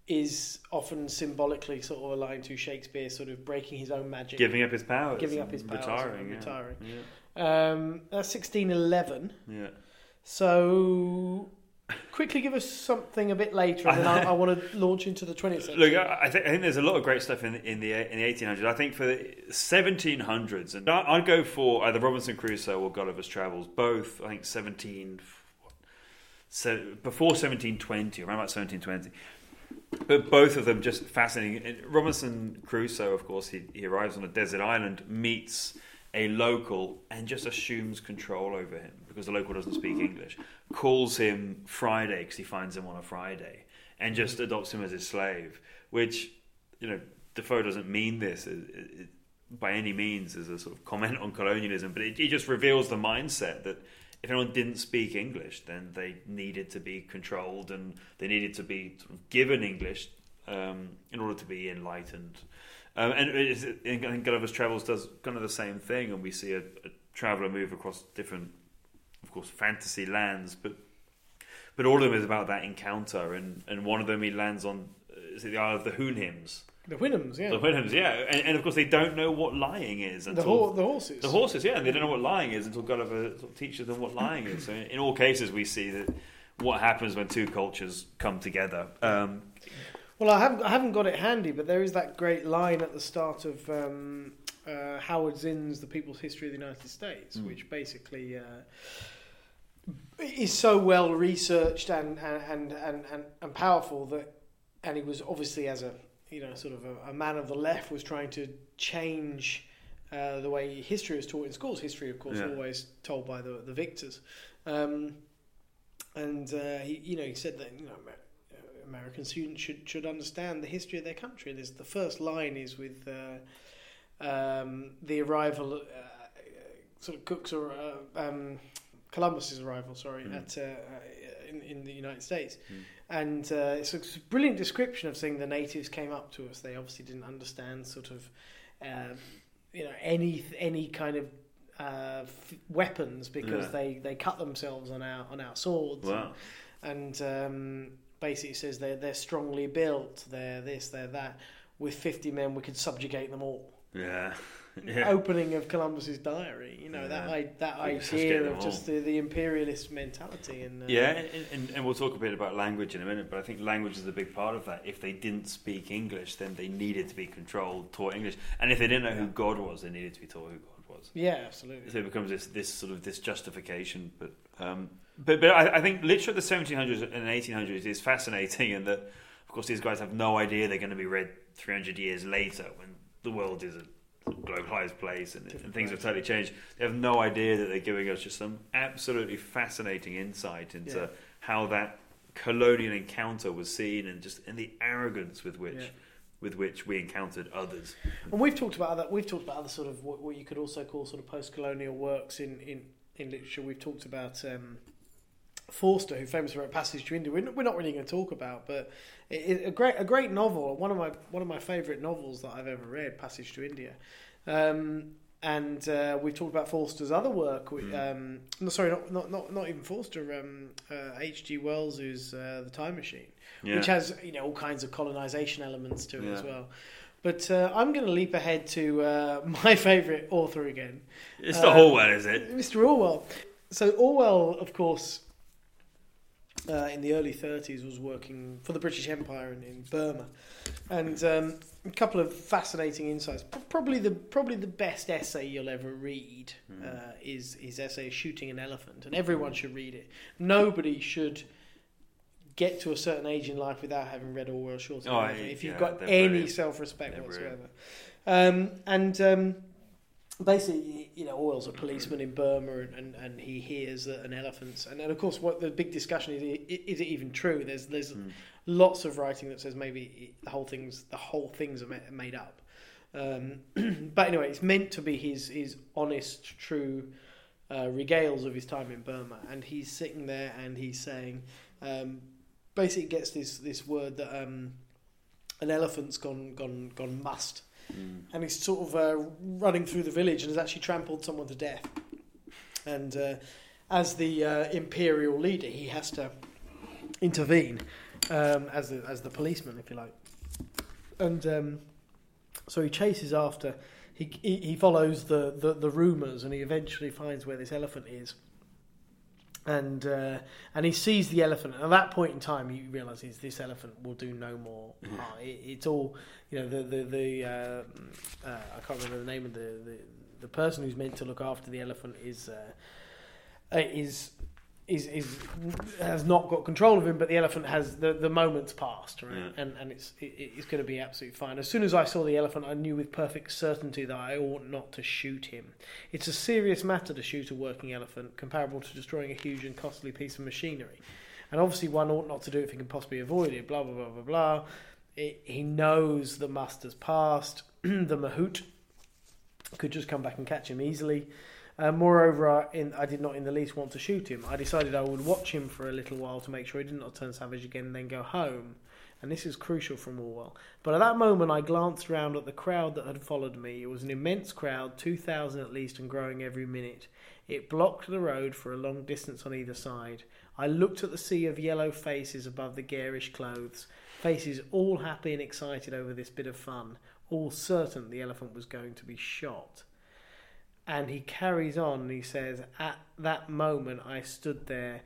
is often symbolically sort of aligned to Shakespeare, sort of breaking his own magic, Giving up his powers. Giving up his powers Retiring. yeah. retiring. Yeah. Um, that's 1611. yeah. So, quickly give us something a bit later, and then I, I want to <laughs> launch into the 20th century. Look, I, think, I think there's a lot of great stuff in, in the in the 1800s. I think for the 1700s, and I, I'd go for either Robinson Crusoe or Gulliver's Travels. Both, I think, 17 so before 1720, around about 1720. But both of them just fascinating. And Robinson Crusoe, of course, he, he arrives on a desert island, meets a local, and just assumes control over him because the local doesn't speak English. Calls him Friday because he finds him on a Friday, and just adopts him as his slave. Which, you know, Defoe doesn't mean this it, it, by any means as a sort of comment on colonialism, but it, it just reveals the mindset that if anyone didn't speak English, then they needed to be controlled and they needed to be given English um, in order to be enlightened. Um, and I think Gulliver's Travels does kind of the same thing, and we see a, a traveller move across different, course, fantasy lands, but but all of them is about that encounter, and, and one of them he lands on uh, is it the Isle of the Hoonhims. The Houyhnhnms, yeah. The Houyhnhnms, yeah, and, and of course they don't know what lying is The, until ho- the horses. the horses, yeah, and they don't know what lying is until Gulliver sort of teaches them what lying is. So in all cases, we see that what happens when two cultures come together. Um, Well, I haven't, I haven't got it handy, but there is that great line at the start of um, uh, Howard Zinn's The People's History of the United States, Mm. which basically uh, is so well researched and, and, and, and, and powerful that, and he was obviously as a you know sort of a, a man of the left was trying to change uh, the way history was taught in schools. History, of course, Yeah. always told by the the victors. Um, and uh, he, you know, he said that you know American students should should understand the history of their country. There's the first line is with uh, um, the arrival, uh, sort of Cook's or uh, um, Columbus's arrival, sorry, Mm. at uh, uh, in, in the United States, Mm. and uh, it's a brilliant description of saying the natives came up to us. They obviously didn't understand sort of, uh, you know, any any kind of uh, f- weapons because Yeah. they, they cut themselves on our on our swords wow. and um, basically says they're they're strongly built. They're this, they're that. With fifty men, we could subjugate them all. Yeah. <laughs> yeah. Opening of Columbus's diary, you know that I, that could just idea of just the, the imperialist mentality and uh, Yeah, and, and, and we'll talk a bit about language in a minute, but I think language is a big part of that. If they didn't speak English, then they needed to be controlled, taught English. And if they didn't know who God was, they needed to be taught who God was. yeah, absolutely. So it becomes this, this sort of this justification. But um, but, but I, I think literally the 1700s and 1800s is fascinating in that, of course, these guys have no idea they're going to be read 300 years later when the world is a globalized place and, and things have totally changed. They have no idea that they're giving us just some absolutely fascinating insight into Yeah. how that colonial encounter was seen and just and the arrogance with which Yeah. with which we encountered others. And we've talked about other, we've talked about other sort of what, what you could also call sort of post-colonial works in, in, in literature. We've talked about um, Forster, who famously wrote Passage to India. We're not, we're not really going to talk about, but it, it, a great a great novel. One of my one of my favourite novels that I've ever read, Passage to India. Um, and uh, we've talked about Forster's other work. Which, Mm. um, no, sorry, not, not not not even Forster. Um, uh, H.G. Wells' who's uh, The Time Machine Yeah. which has you know all kinds of colonization elements to it as well. But uh, I'm going to leap ahead to uh, <laughs> my favourite author again, it's not uh, Orwell, is it? Mr. Orwell. So Orwell, of course, uh, in the early 30s was working for the British Empire in, in Burma, and um, a couple of fascinating insights. Probably the probably the best essay you'll ever read Hmm. uh, is his essay "Shooting an Elephant," and everyone should read it. Nobody should get to a certain age in life without having read Orwell's Short Oh. If you've yeah, got any self-respect whatsoever. Um, and um, basically, you know, Orwell's a policeman in Burma, and, and, and he hears that an elephant's, and then of course, what the big discussion is: is it even true? There's there's Mm. Lots of writing that says maybe the whole thing's the whole things are made up. Um, <clears throat> but anyway, it's meant to be his his honest, true uh, regales of his time in Burma, and he's sitting there and he's saying, um, basically gets this this word that um, an elephant's gone gone gone must Mm. and he's sort of uh, running through the village and has actually trampled someone to death. And uh, as the uh, imperial leader, he has to intervene. Um, as the, as the policeman, if you like. And um, so he chases after. He he, he follows the, the, the rumours, and he eventually finds where this elephant is. And uh, and he sees the elephant. And at that point in time, he realizes this elephant will do no more harm. It, it's all you know. The the the uh, uh, I can't remember the name of the, the the person who's meant to look after the elephant is uh, uh, is is is has not got control of him, but the elephant has the the moment's passed, right? Yeah. And and it's it, it's going to be absolutely fine. As soon as I saw the elephant, I knew with perfect certainty that I ought not to shoot him. It's a serious matter to shoot a working elephant, comparable to destroying a huge and costly piece of machinery. And obviously, one ought not to do it if he can possibly avoid it. Blah blah blah blah blah. It, he knows the must has passed. <clears throat> the mahout could just come back and catch him easily. Uh, moreover, I, in, I did not in the least want to shoot him. I decided I would watch him for a little while to make sure he did not turn savage again and then go home. And this is crucial from Orwell. But at that moment, I glanced round at the crowd that had followed me. It was an immense crowd, 2,000 at least, and growing every minute. It blocked the road for a long distance on either side. I looked at the sea of yellow faces above the garish clothes, faces all happy and excited over this bit of fun, all certain the elephant was going to be shot. And he carries on and he says, At that moment I stood there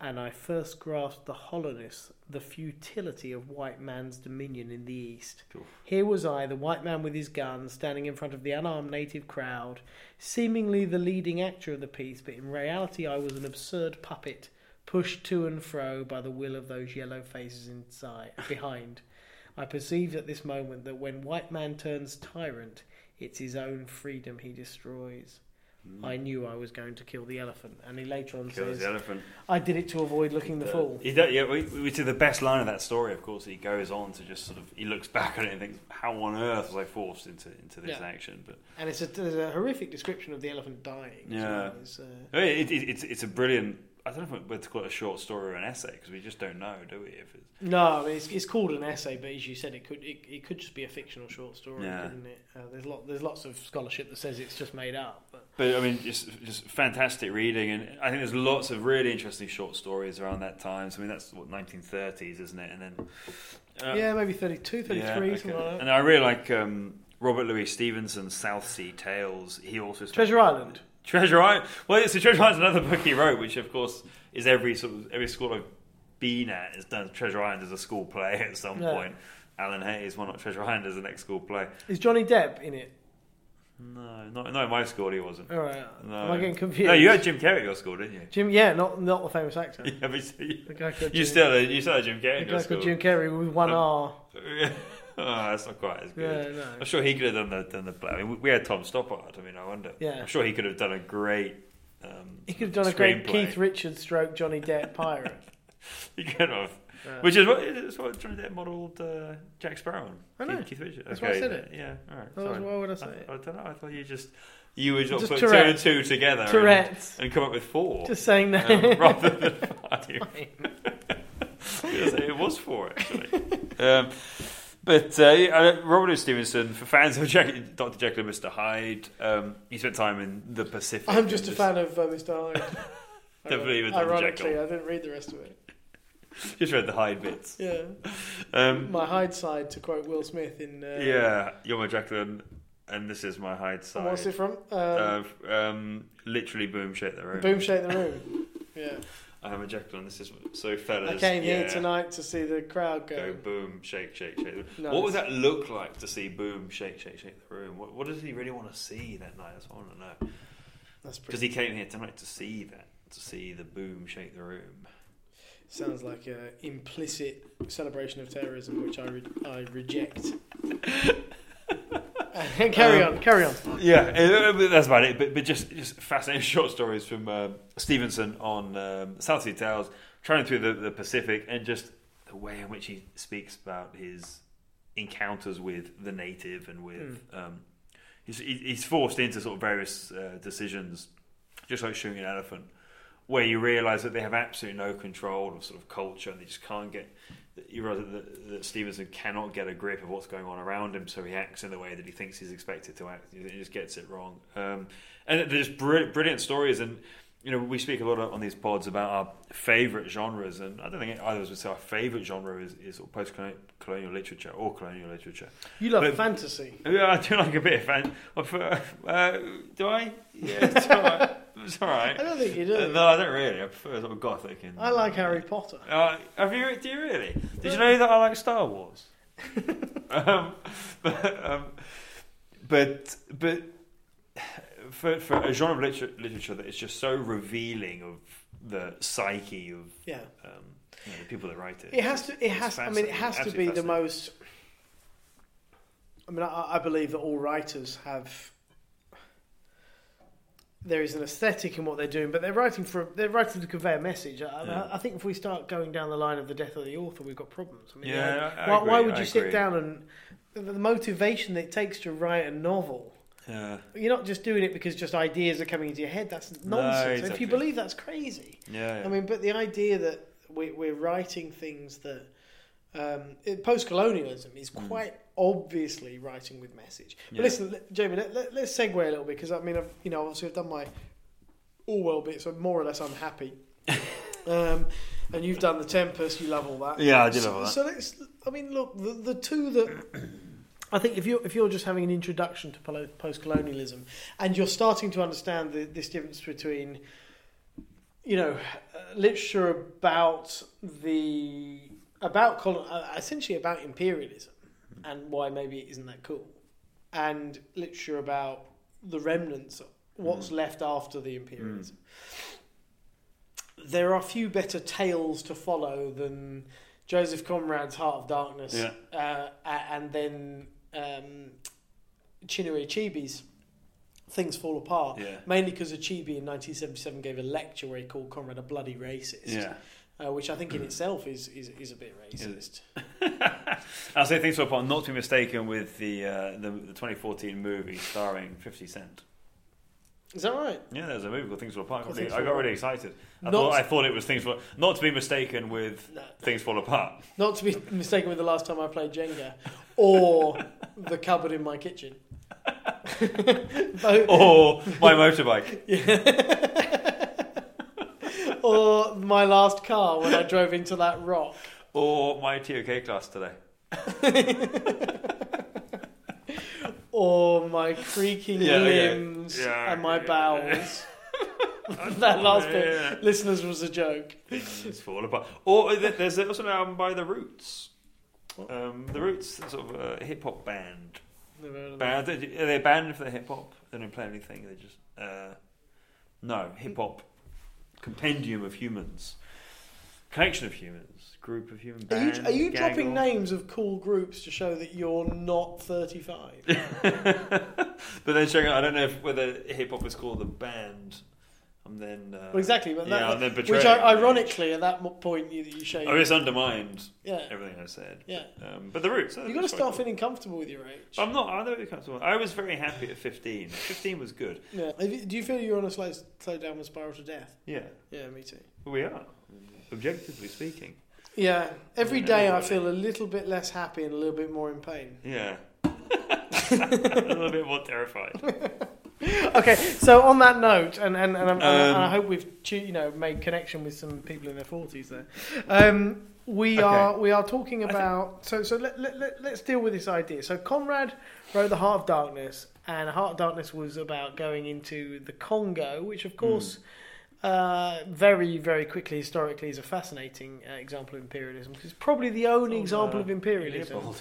and I first grasped the hollowness, the futility of white man's dominion in the East. Cool. Here was I, the white man with his gun, standing in front of the unarmed native crowd, seemingly the leading actor of the piece, but in reality I was an absurd puppet, pushed to and fro by the will of those yellow faces inside behind. I perceived at this moment that when white man turns tyrant, it's his own freedom he destroys. I knew I was going to kill the elephant, and he later on Kills says, the elephant. "I did it to avoid looking the fool." He does, yeah, we, we see the best line of that story. Of course, he goes on to just sort of he looks back at it and thinks, "How on earth was I forced into into this Yeah. action?" But And it's a, there's a horrific description of the elephant dying. as Yeah. well. It's, uh, it, it, it's it's a brilliant. I don't know whether to call it a short story or an essay because we just don't know, do we? If it's No, I mean, it's, it's called an essay, but as you said, it could it, it could just be a fictional short story, Yeah. couldn't it? Uh, there's lot there's lots of scholarship that says it's just made up. But But I mean, just just fantastic reading, and I think there's lots of really interesting short stories around that time. So I mean, that's what 1930s, isn't it? And then uh, yeah, maybe 32, 33, yeah, okay. something like that. And I really like um, Robert Louis Stevenson's South Sea Tales. He also Treasure Island. Treasure Island. Well, it's Treasure Island's another book he wrote, which of course is every sort of every school I've been at has done Treasure Island as a school play at some Yeah. point. Alan Hayes, why not Treasure Island as the next school play? Is Johnny Depp in it? No, not, in my school. He wasn't. All right. No. Am I getting confused? No, you had Jim Carrey at your school, didn't you? Jim. Yeah, not not the famous actor. <laughs> Yeah, but you, The guy called you Jim, still you still had Jim Carrey the guy school. called Jim Carrey with one Um, R. <laughs> <laughs> oh, that's not quite as good. Yeah, no. I'm sure he could have done the done the play. I mean, we- had Tom Stoppard. I mean, I wonder. Yeah. I'm sure he could have done a great. Um, He could have done a great. Keith Richards stroke Johnny Depp pirate. <laughs> He could have. Yeah. Which is what, what Johnny Depp modelled uh, Jack Sparrow on. I know. Keith, Keith Richards. That's why I said it. Yeah, all right. Why sorry. why would I I, say it? I don't know. I thought you just you would Just put two and two together and- Tourette's. and, come up with four Just saying that. um, <laughs> rather than five. It was four actually. um, but uh, yeah, uh, Robert Stevenson, for fans of Jack, Dr. Jekyll and Mr. Hyde, um, he spent time in the Pacific. I'm just a fan of uh, Mr. Hyde. <laughs> Definitely Dr. Ironically, Jekyll. I didn't read the rest of it. <laughs> Just read the Hyde bits. Yeah. Um, My Hyde side, to quote Will Smith in. Uh, yeah, you're my Jekyll and, and this is my Hyde side. What's it from? Um, Uh, um, literally, boom, shake the room. Boom, shake the room. <laughs> Yeah. I am a Jekyll, and this is so fellas. I came yeah, here tonight to see the crowd Go go. boom, shake, shake, shake. Nice. What would that look like to see boom, shake, shake, shake the room? What, what does he really want to see that night? That's what I want to know. That's Because he came here tonight to see that, to see the boom, shake the room. Sounds like an implicit celebration of terrorism, which I re- I reject. <laughs> <laughs> carry Um, on, carry on. Yeah, uh, that's about it. But, but just just fascinating <laughs> short stories from um Stevenson on um, South Sea Tales, traveling through the, the Pacific, and just the way in which he speaks about his encounters with the native and with um, he's he's forced into sort of various uh, decisions, just like shooting an elephant, where you realise that they have absolutely no control of sort of culture, and they just can't get. You realise that, that Stevenson cannot get a grip of what's going on around him, so he acts in the way that he thinks he's expected to act. He just gets it wrong. Um, and there's br- brilliant stories, and you know, we speak a lot on these pods about our favourite genres, and I don't think either of us would say our favourite genre is, is sort of post-colonial literature or colonial literature. You love But- fantasy. <laughs> Yeah, I do like a bit of fan. I prefer- <laughs> Uh, do I? Yeah, <laughs> it's all right. I don't think you Uh, do. no, I don't really. I prefer sort of gothic. And, I like Harry Potter. Uh, have you? Do you really? Did you know that I like Star Wars? <laughs> um, but, um, but but for for a genre of literature, literature that is just so revealing of the psyche of Yeah. um, you know, the people that write it. It has to. It has. I mean, it has to be the most. I mean, I, I believe that all writers have. There is an aesthetic in what they're doing, but they're writing for they're writing to convey a message. I, Yeah. I think if we start going down the line of the death of the author, we've got problems. I mean, Yeah, I- I why, agree, why would you sit down and the, motivation that it takes to write a novel? Yeah, You're not just doing it because just ideas are coming into your head. That's nonsense. No, exactly. If you believe that's crazy. yeah. I mean, but the idea that we, we're writing things that um, post colonialism is Mm. Obviously writing with message. But Yeah. listen, let- Jamie, let, let, let's segue a little bit because I mean, I've you know, obviously I've done my Orwell bit, so more or less I'm happy. <laughs> um, and you've done the Tempest, you love all that. Yeah, I do so, love all that. So let's. I mean, look, the, the two that. I think if you're if you're just having an introduction to post colonialism and you're starting to understand the, this difference between, you know, uh, literature about the about col- uh, essentially about imperialism and why maybe it isn't that cool, and literature about the remnants, what's left after the imperialism. There are few better tales to follow than Joseph Conrad's Heart of Darkness, Yeah. uh, and then um, Chinua Achebe's Things Fall Apart. Yeah. Mainly because Achebe in 1977 gave a lecture where he called Conrad a bloody racist, Yeah. Uh, which I think in itself is, is, is a bit racist. <laughs> I'll say things upon not to be mistaken with the, uh, the the 2014 movie starring 50 Cent. Is that right? Yeah, there's a movie called Things Fall Apart. I got, really, I got really excited. I thought, I thought it was Things Fall Not to be mistaken with No. Things Fall Apart. Not to be <laughs> mistaken with the last time I played Jenga or the cupboard in my kitchen. <laughs> Or My Motorbike. <laughs> or my last car when I drove into that rock. Or My TOK class today. <laughs> Or my creaking Yeah, yeah. limbs Yeah. and my bowels. <laughs> that last Yeah. bit, listeners, was a joke. It's Fall Apart. Or there's also an album by The Roots. Um, the Roots, sort of a hip hop band. Never heard of that. Band, are they banned for the hip hop? They don't play anything. They just uh, no hip hop compendium of humans, collection of humans, group of human Are bands. you, are you dropping names of cool groups to show that you're not 35? <laughs> but then showing, I don't know if whether hip hop is called a band. And then uh, Well, exactly, but yeah, that, and then which ironically at that point you, you show, age. oh, it's undermined yeah, everything I said. yeah. Um, but the roots. You've got to start feeling comfortable with your age. I'm not. I'm not really comfortable. I was very happy at 15. <laughs> 15 was good. Yeah. Do you feel you're on a slow, slow downward spiral to death? Yeah, Yeah, me too. we are. Objectively speaking. Yeah, every day I feel a little bit less happy and a little bit more in pain. Yeah. <laughs> <laughs> a little bit more terrified. <laughs> Okay, so on that note, and and, and, I'm- and I- Um, hope we've you know made connection with some people in their forties there. Um, we Okay. are we are talking I think- about so so let, let, let, let's deal with this idea. So Conrad wrote the Heart of Darkness, and Heart of Darkness was about going into the Congo, which of course. Uh, very, very quickly, historically, is a fascinating uh, example of imperialism because it's probably the only Oh, example of imperialism. Leopold.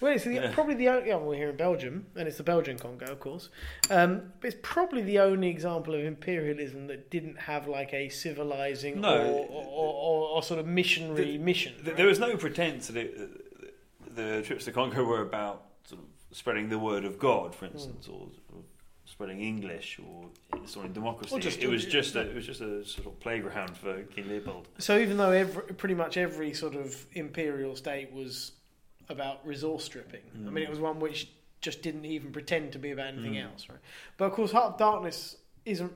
Well, it's the, Yeah. probably the only. Yeah, we're here in Belgium, and it's the Belgian Congo, of course. Um, but it's probably the only example of imperialism that didn't have like a civilizing No. or, or, or, or sort of missionary mission. Th- There was no pretense that it, the trips to Congo were about sort of spreading the word of God, for instance, or, or spreading English or installing democracy. Just- it was just a, it was just a sort of playground for King Leopold. So even though every, pretty much every sort of imperial state was about resource stripping, I Mm. mean, it was one which just didn't even pretend to be about anything Mm. else, right? But of course, Heart of Darkness isn't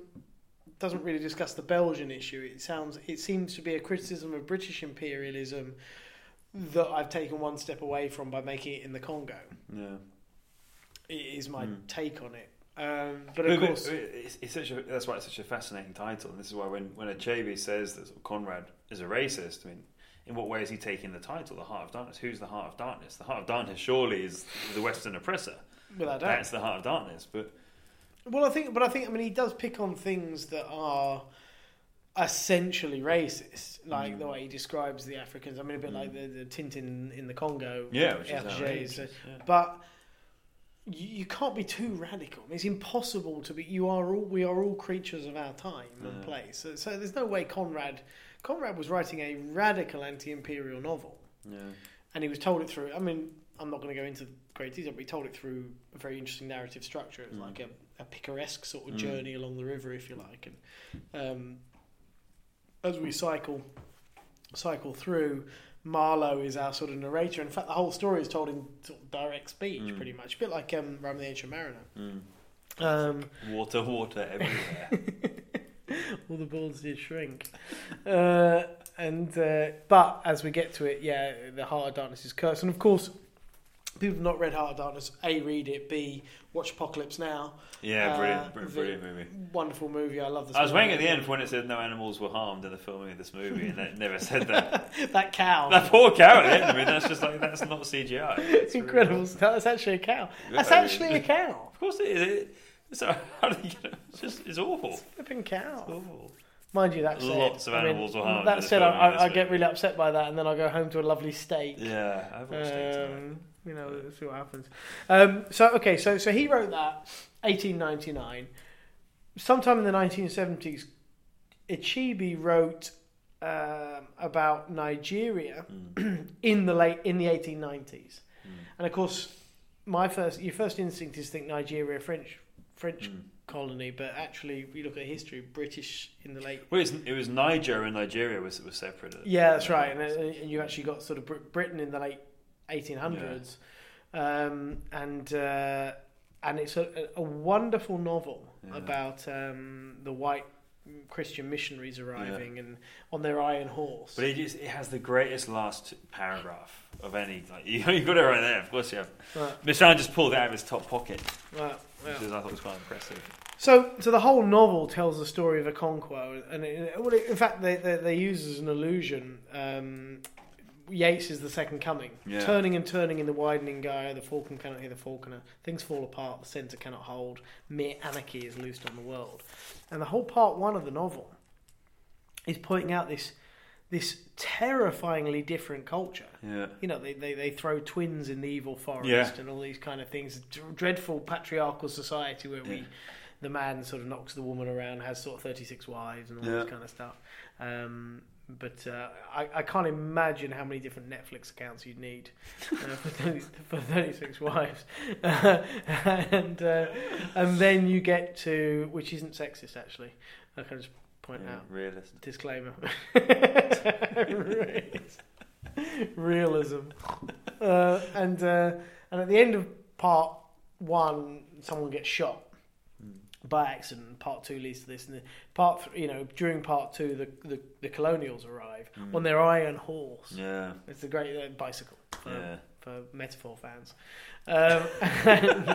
doesn't really discuss the Belgian issue. It sounds it seems to be a criticism of British imperialism that I've taken one step away from by making it in the Congo. Yeah. i- Is my Mm. take on it. Um, but of But- but course, it's, it's such a, that's why it's such a fascinating title, and this is why when when Achebe says that Conrad is a racist, I mean, in what way is he taking the title, the Heart of Darkness? Who's the Heart of Darkness? The Heart of Darkness surely is the Western oppressor. without doubt. That's the Heart of Darkness, but Well, I think, but I think, I mean, he does pick on things that are essentially racist, like Mm. the way he describes the Africans. I mean, a bit like the, the Tintin in the Congo. yeah, which is so- yeah. but you, you can't be too radical. It's impossible to be. You are all. We are all creatures of our time and place. So, so there's no way Conrad. Conrad was writing a radical anti-imperial novel, Yeah. and he was told it through. I mean, I'm not going to go into great detail, but he told it through a very interesting narrative structure. It was Mm. like a, a picaresque sort of Mm. journey along the river, if you like, and um, as we cycle cycle through. Marlow is our sort of narrator. In fact, the whole story is told in sort of direct speech, Mm. pretty much, a bit like um, Rime the Ancient Mariner. Mm. Um, Water, water everywhere. <laughs> <laughs> all the balls did shrink. Uh, and uh, but as we get to it, yeah, the Heart of Darkness is cursed, and of course, people have not read Heart of Darkness. A, read it. B, watch Apocalypse Now. yeah, Uh, brilliant, brilliant, movie. Wonderful movie. I love this. I was waiting at the end for when it said no animals were harmed in the filming of this movie, and it never said that. <laughs> that cow. that poor cow at the end. I mean, that's just like that's not CGI. It's It's really- incredible. That's actually a cow. That's actually a cow. Of course it is. It, <laughs> so how do you get it? It's just it's awful. Flipping cow. awful. Mind you, that said, Lots of I mean, animals were harmed That said, I, filming of this I, I get really upset by that, and then I go home to a lovely steak. Yeah, I've watched it tonight. Um, you know, see what happens. Um, so okay, so so he wrote that 1899. Sometime in the 1970s, Achebe wrote um, about Nigeria Mm. <clears throat> in the late in the 1890s, Mm. and of course, my first your first instinct is to think Nigeria French French Mm. colony, but actually, if you look at history, British in the late Well, it's, it was Niger and Nigeria was was separate. Yeah, that's right. And, and you actually got sort of Britain in the late 1800s, um, and uh, and it's a, a wonderful novel Yeah. about um, the white Christian missionaries arriving and on their iron horse. But it, just, it has the greatest last paragraph of any. Like, <laughs> you, you got it right there. Of course you have. Right, Michelin just pulled it out of his top pocket, right, which yeah. is, I thought was quite impressive. So, so the whole novel tells the story of a conqueror, and it, well, in fact, they, they they use as an illusion. Um, Yeats is the second coming, Yeah. turning and turning in the widening gyre. The falcon cannot hear the falconer. Things fall apart. The centre cannot hold. Mere anarchy is loosed on the world. And the whole part one of the novel is pointing out this this terrifyingly different culture. Yeah. You know, they, they, they throw twins in the evil forest Yeah. and all these kind of things. Dreadful patriarchal society where we, the man sort of knocks the woman around, has sort of 36 wives and all Yeah. this kind of stuff. Um, but uh, I, I can't imagine how many different Netflix accounts you'd need uh, for, 30, <laughs> for 36 wives. <laughs> and, uh, and then you get to, which isn't sexist actually, I can just point yeah, out. realist. Disclaimer. <laughs> Realism. <laughs> Uh, and uh, and at the end of part one, someone gets shot Mm. by accident. Part two leads to this, and the part th- you know during part two, the the, the colonials arrive Mm. on their iron horse. Yeah. It's a great uh, bicycle for, Yeah. For metaphor fans. Um, and, <laughs> uh,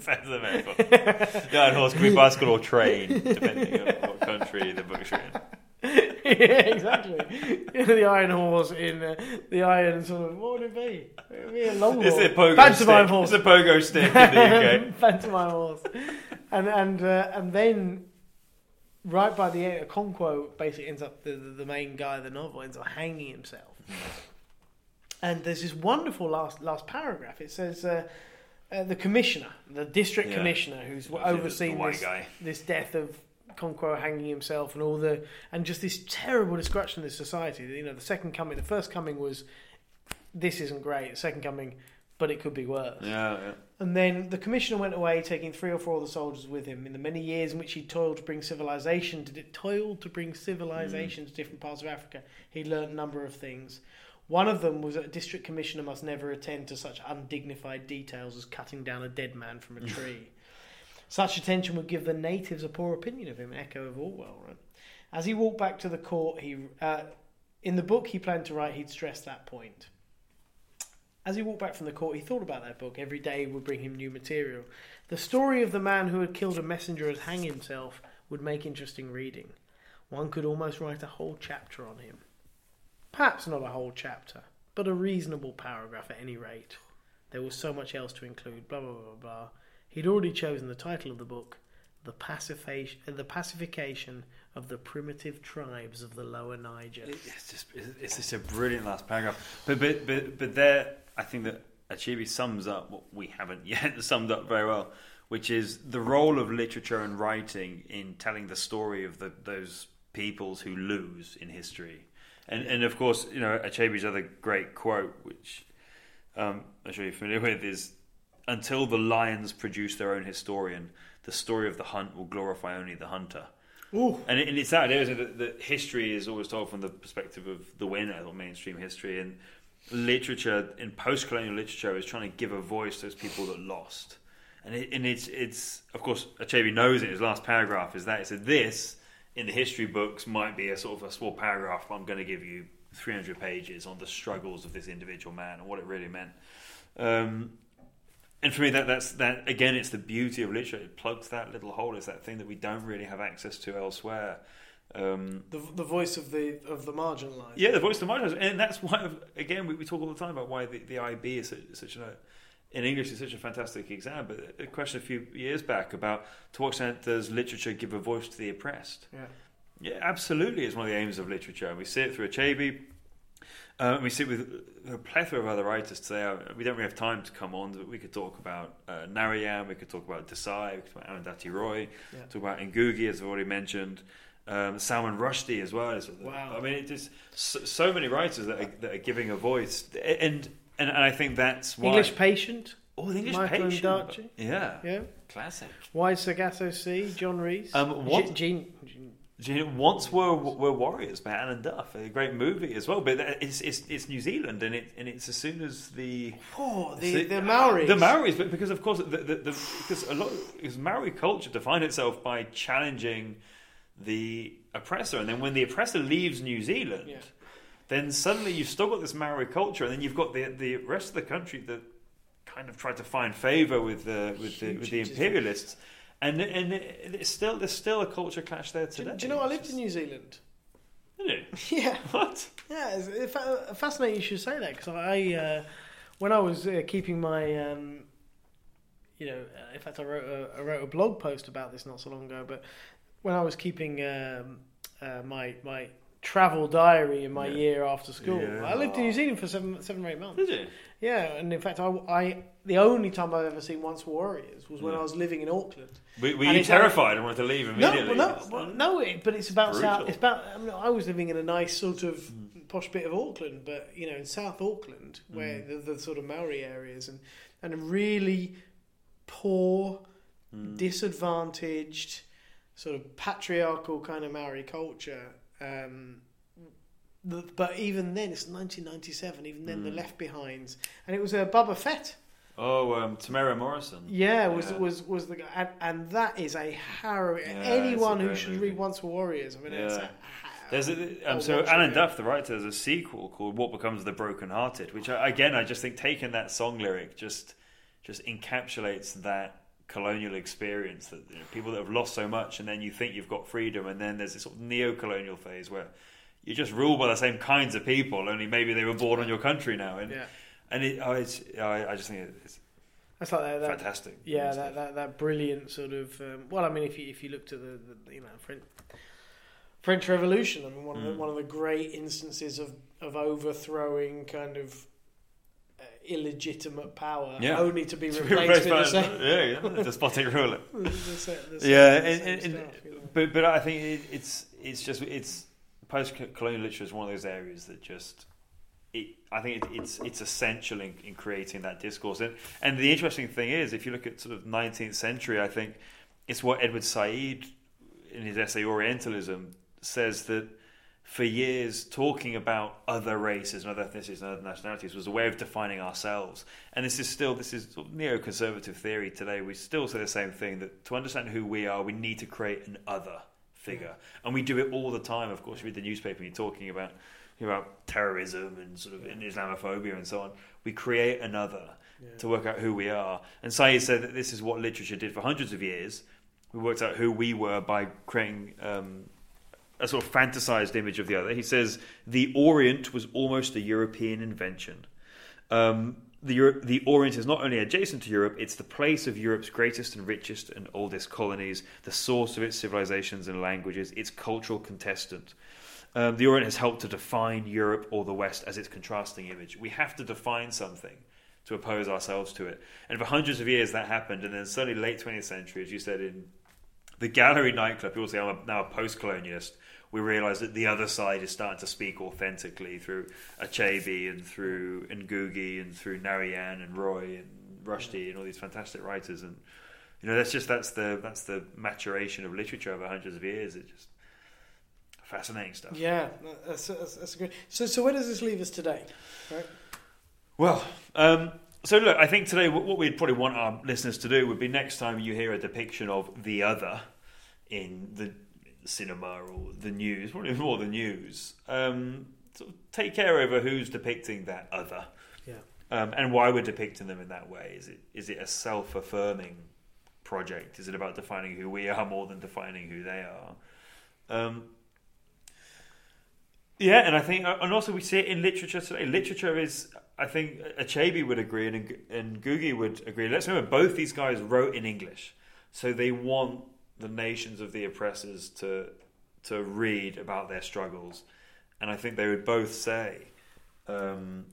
Fans of metaphor. Iron horse could be bicycle or train, depending on what country the book's written. yeah, exactly. <laughs> the iron horse in uh, the iron sort of what would it be? It would be a long It's a pogo Pantomime stick. horse. It's a pogo stick in the UK. <laughs> Pantomime horse. And and uh, and then right by the end, Okonkwo basically ends up the, the the main guy of the novel ends up hanging himself. And there's this wonderful last last paragraph. It says. Uh, uh, the commissioner, the district Yeah. commissioner, who's overseen this, guy. this death of Okonkwo hanging himself and all the and just this terrible destruction of this society. You know, the second coming, the first coming was this isn't great. The second coming, but it could be worse. Yeah, yeah. And then the commissioner went away, taking three or four of the soldiers with him. In the many years in which he toiled to bring civilization, did it toiled to bring civilization to different parts of Africa, he learned a number of things. One of them was that a district commissioner must never attend to such undignified details as cutting down a dead man from a <laughs> tree. Such attention would give the natives a poor opinion of him, an echo of Orwell. Right? As he walked back to the court, he uh, in the book he planned to write, he'd stress that point. As he walked back from the court, he thought about that book. Every day would bring him new material. The story of the man who had killed a messenger and hanged himself would make interesting reading. One could almost write a whole chapter on him. Perhaps not a whole chapter, but a reasonable paragraph at any rate. There was so much else to include, blah, blah, blah, blah. He'd already chosen the title of the book, The, Pacification, the Pacification of the Primitive Tribes of the Lower Niger. It's just it's just a brilliant last paragraph. But but but but there, I think that Achebe sums up what we haven't <laughs> yet summed up very well, which is the role of literature and writing in telling the story of the, those peoples who lose in history. And and of course, you know, Achebe's other great quote, which um, I'm sure you're familiar <laughs> with, is until the lions produce their own historian, the story of the hunt will glorify only the hunter. Ooh. And, it, and it's that idea that, that history is always told from the perspective of the winner, or mainstream history, and literature in post-colonial literature is trying to give a voice to those people that lost. And, it, and it's it's of course Achebe knows it. His last paragraph is that he said this in the history books might be a sort of a small paragraph, but I'm going to give you 300 pages on the struggles of this individual man and what it really meant. Um, and for me, that that's that again. It's the beauty of literature. It plugs that little hole. It's that thing that we don't really have access to elsewhere. Um, The, the voice of the of the marginalised. yeah, the voice of the marginalised, and that's why again we, we talk all the time about why the, the IB is such, such a in English is such a fantastic exam. But a question a few years back about to what extent does literature give a voice to the oppressed? Yeah. Yeah, absolutely. It's one of the aims of literature. And We see it through Achebe. Uh, we see it with a plethora of other writers today. Uh, We don't really have time to come on, but we could talk about uh, Narayan, we could talk about Desai, we could talk about Arundhati Roy, Yeah. talk about Ngugi, as I've already mentioned, um, Salman Rushdie as well. Wow. I mean, it's just so, so many writers that are, that are giving a voice, and and, and I think that's why English patient. oh, the English Michael patient, Ondaatje. yeah, Yeah. classic. Wide Sargasso Sea. Jean Rhys. Um, what- Jean, Jean, once were were warriors by Alan Duff, a great movie as well. But it's it's, it's New Zealand, and it and it's as soon as the oh, the, the- the Maoris. the Maoris, but because of course the, the, the because a lot because Maori culture defined itself by challenging the oppressor, and then when the oppressor leaves New Zealand, Yeah. Then suddenly you've still got this Maori culture, and then you've got the the rest of the country that kind of tried to find favour with the with the, with the imperialists. And and it's still there's still a culture clash there today. do you know I lived in New Zealand? Did you? <laughs> Yeah. <laughs> What? Yeah, it's, it's fascinating you should say that because I, uh, when I was uh, keeping my, um, you know, uh, in fact, I wrote a, I wrote a blog post about this not so long ago. But when I was keeping um, uh, my my travel diary in my Yeah. year after school, Yeah. I lived in New Zealand for seven seven or eight months. Did you? Yeah, and in fact, I, I the only time I've ever seen Once Warriors was when Yeah. I was living in Auckland. Were, were you it's terrified and wanted to leave No, immediately? well, no, well, no. It, but it's about Brutal. South. It's about. I, mean, I was living in a nice sort of hmm. posh bit of Auckland, but you know, in South Auckland, hmm. where the, the sort of Maori areas and and a really poor, hmm. disadvantaged, sort of patriarchal kind of Maori culture. Um, the, but even then, it's 1997. Even then, the Left Behinds, and it was a uh, Boba Fett. Oh, um, Temuera Morrison. Yeah, was Yeah. was was the guy, and, and that is a harrowing. Yeah, anyone who should movie. read Once Were Warriors, I mean, it's a, There's a, um, so Alan. Duff, the writer, has a sequel called "What Becomes of the Broken Hearted," which I, again I just think taking that song lyric just just encapsulates that colonial experience that you know, people that have lost so much, and then you think you've got freedom, and then there's this sort of neo-colonial phase where you're just ruled by the same kinds of people, only maybe they were born on your country now, and yeah, and it, oh, it's, I, I just think it's that's like that. that fantastic. yeah, that, that that brilliant sort of. Um, well, I mean, if you if you looked at the, the you know French French Revolution, I mean, one of the, Mm. one of the great instances of of overthrowing kind of. Illegitimate power, Yeah. only to be To be replaced by- same, yeah, yeah, despotic <laughs> ruler. the sa- the same- Yeah, the and, same and, and- you know. but but I think it, it's it's just it's post-colonial literature is one of those areas that just it, I think it, it's it's essential in, in creating that discourse. And and the interesting thing is, if you look at sort of 19th century, I think it's what Edward Said in his essay Orientalism says that for years talking about other races and other ethnicities and other nationalities was a way of defining ourselves. And this is still this is sort of neoconservative theory today. We still say the same thing that to understand who we are, we need to create an other figure, and we do it all the time. Of course, you read the newspaper, and you're talking about hear about terrorism and sort of Islamophobia and so on. We create another Yeah. to work out who we are. And Said said that this is what literature did for hundreds of years. We worked out who we were by creating um, a sort of fantasized image of the other. He says the Orient was almost a European invention. Um, the, Euro- the Orient is not only adjacent to Europe, it's the place of Europe's greatest and richest and oldest colonies, the source of its civilizations and languages, its cultural contestant. Um, the Orient has helped to define Europe or the West as its contrasting image. We have to define something to oppose ourselves to it. And for hundreds of years that happened, and then suddenly, late 20th century, as you said, in the gallery nightclub, people say I'm a, now a post-colonialist. We realise that the other side is starting to speak authentically through Achebe and through Ngugi and through Narayan and Roy and Rushdie and all these fantastic writers. And you know, that's just that's the that's the maturation of literature over hundreds of years. It's just fascinating stuff. Yeah, that's, that's, that's great. So, so where does this leave us today? Right? Well, um, so look, I think today what what we'd probably want our listeners to do would be next time you hear a depiction of the other in the cinema or the news, probably more the news, um, sort of take care over who's depicting that other. Yeah. Um, and why we're depicting them in that way. Is it is it a self affirming project? Is it about defining who we are more than defining who they are? Um, yeah, and I think, and also we see it in literature today. Literature is, I think, Achebe would agree, and and Ngugi would agree. Let's remember, both these guys wrote in English, so they want the nations of the oppressors to to read about their struggles, and I think they would both say, um,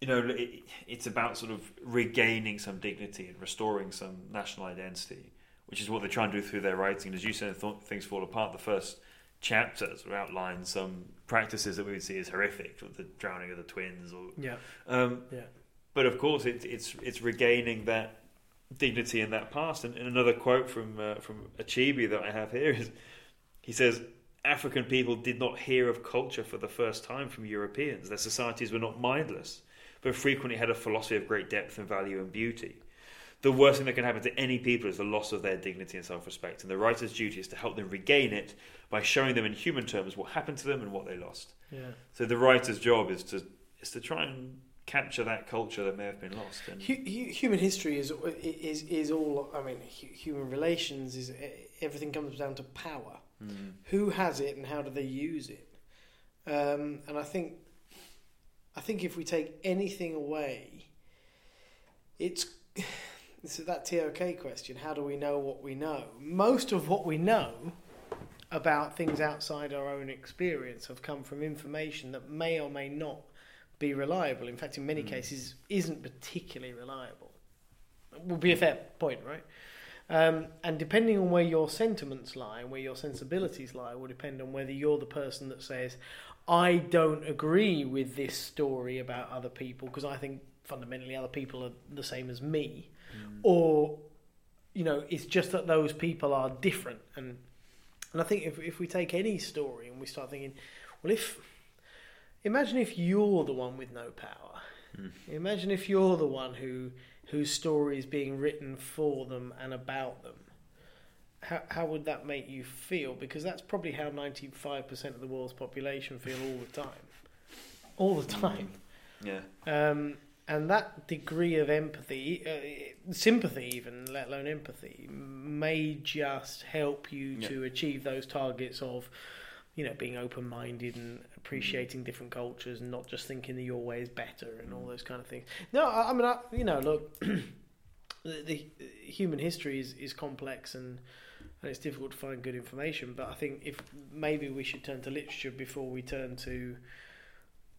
you know, it, it's about sort of regaining some dignity and restoring some national identity, which is what they're trying to do through their writing. As you said, th- things fall apart. The first chapters outline some practices that we would see as horrific, or the drowning of the twins, or Yeah. um, Yeah. but of course, it, it's it's regaining that dignity in that past. And, and another quote from uh, from Achebe that I have here is, he says, "African people did not hear of culture for the first time from Europeans. Their societies were not mindless, but frequently had a philosophy of great depth and value and beauty." The worst thing that can happen to any people is the loss of their dignity and self respect, and the writer's duty is to help them regain it by showing them in human terms what happened to them and what they lost. Yeah. So the writer's job is to is to try and capture that culture that may have been lost. And Hu- hu- human history is is is all. I mean, human relations is everything comes down to power. Mm. Who has it and how do they use it? Um, and I think, I think if we take anything away, it's it's that TOK question. How do we know what we know? Most of what we know about things outside our own experience have come from information that may or may not be reliable. In fact, in many Mm. cases, isn't particularly reliable. Would be a fair point, right? Um, and depending on where your sentiments lie and where your sensibilities lie, will depend on whether you're the person that says, "I don't agree with this story about other people because I think fundamentally other people are the same as me," Mm. or you know, it's just that those people are different. And and I think if if we take any story and we start thinking, well, if imagine if you're the one with no power. Mm. Imagine if you're the one who whose story is being written for them and about them. How how would that make you feel? Because that's probably how ninety five percent of the world's population feel all the time, all the time. yeah, Um, and that degree of empathy, uh, sympathy, even let alone empathy, may just help you Yeah. to achieve those targets of, you know, being open minded and appreciating different cultures and not just thinking that your way is better and all those kind of things. No, I, I mean, I, you know, look, <clears throat> the, the human history is, is complex and. And it's difficult to find good information, but I think if maybe we should turn to literature before we turn to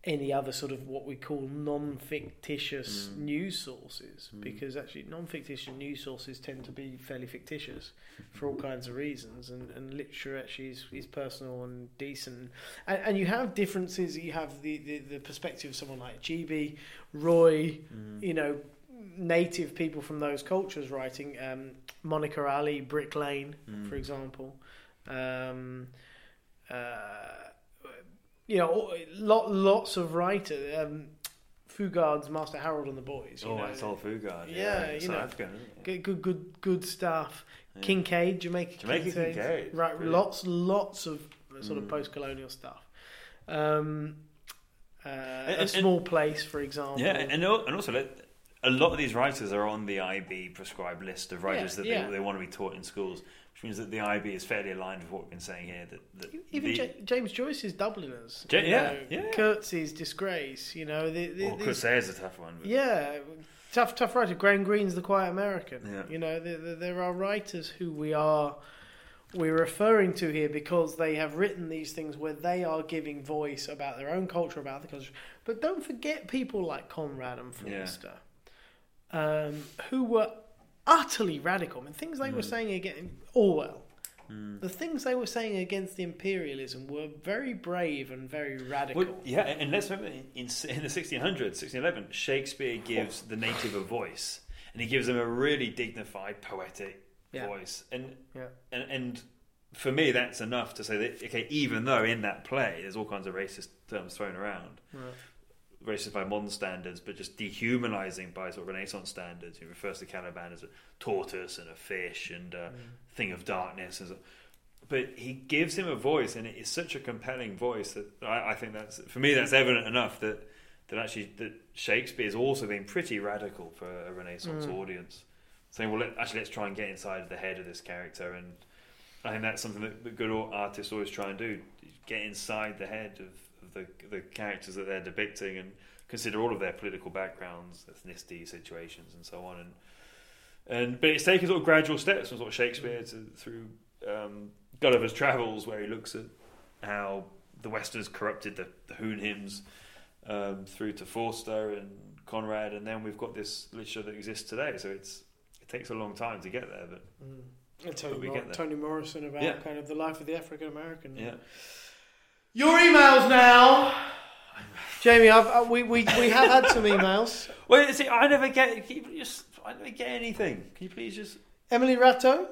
any other sort of what we call non-fictitious Mm. news sources Mm. because actually non-fictitious news sources tend to be fairly fictitious for all kinds of reasons and, and literature actually is, is personal and decent and, and you have differences you have the, the, the perspective of someone like GB Roy Mm. you know native people from those cultures writing um, Monica Ali Brick Lane Mm. for example um, uh, you know, lot, lots of writers. Um, Fugard's Master Harold and the Boys. You Oh, know. that's all Fugard. Yeah, you South know. African. Good, good, good, good stuff. Yeah. Kincaid, Jamaica, Jamaica Kincaid, Right, brilliant. lots, lots of sort of Mm. post-colonial stuff. Um, uh, a and- small place, for example. Yeah, and and also a lot of these writers are on the IB prescribed list of writers Yeah, that yeah. they, they want to be taught in schools, which means that the IB is fairly aligned with what we've been saying here. That, that Even the, Ja- James Joyce's Dubliners. You yeah, know, yeah. Coetzee's Disgrace. You know, the, the, well, Coetzee's is a tough one. but- yeah, tough, tough writer. Graham Greene's The Quiet American. Yeah. You know, there, there, there are writers who we are we're referring to here because they have written these things where they are giving voice about their own culture, about the culture. But don't forget people like Conrad and Yeah. Forster, um, who were utterly radical. I mean, things they were Mm. saying against Orwell. Mm. The things they were saying against the imperialism were very brave and very radical. Well, yeah, and let's remember in, in the 1600s, 1611, Shakespeare gives the native a voice, and he gives them a really dignified, poetic Yeah. voice. And, Yeah. and and for me, that's enough to say that okay, even though in that play there's all kinds of racist terms thrown around, Right. Racist by modern standards, but just dehumanizing by sort of Renaissance standards. He refers to Caliban as a tortoise and a fish and a thing of darkness. But he gives him a voice, and it is such a compelling voice that I, I think that's for me that's evident enough that that actually that Shakespeare's also been pretty radical for a Renaissance Mm. audience, saying, "Well, let, actually, let's try and get inside the head of this character." And I think that's something that, that good artists always try and do: get inside the head of, of the the characters that they're depicting and consider all of their political backgrounds, ethnicity, situations, and so on. And and but it's taken sort of gradual steps from sort of Shakespeare to, through um, Gulliver's Travels, where he looks at how the Westerners corrupted the, the Houyhnhnms, um, through to Forster and Conrad, and then we've got this literature that exists today. So it's it takes a long time to get there, but Mm. And But Tony, we Mor- get there. Toni Morrison about Yeah. kind of the life of the African American. yeah. Your emails now, Jamie. I've, uh, we we we have had some emails. <laughs> Well, see, I never get. Can you just I never get anything. Can you please just? Emily Ratto,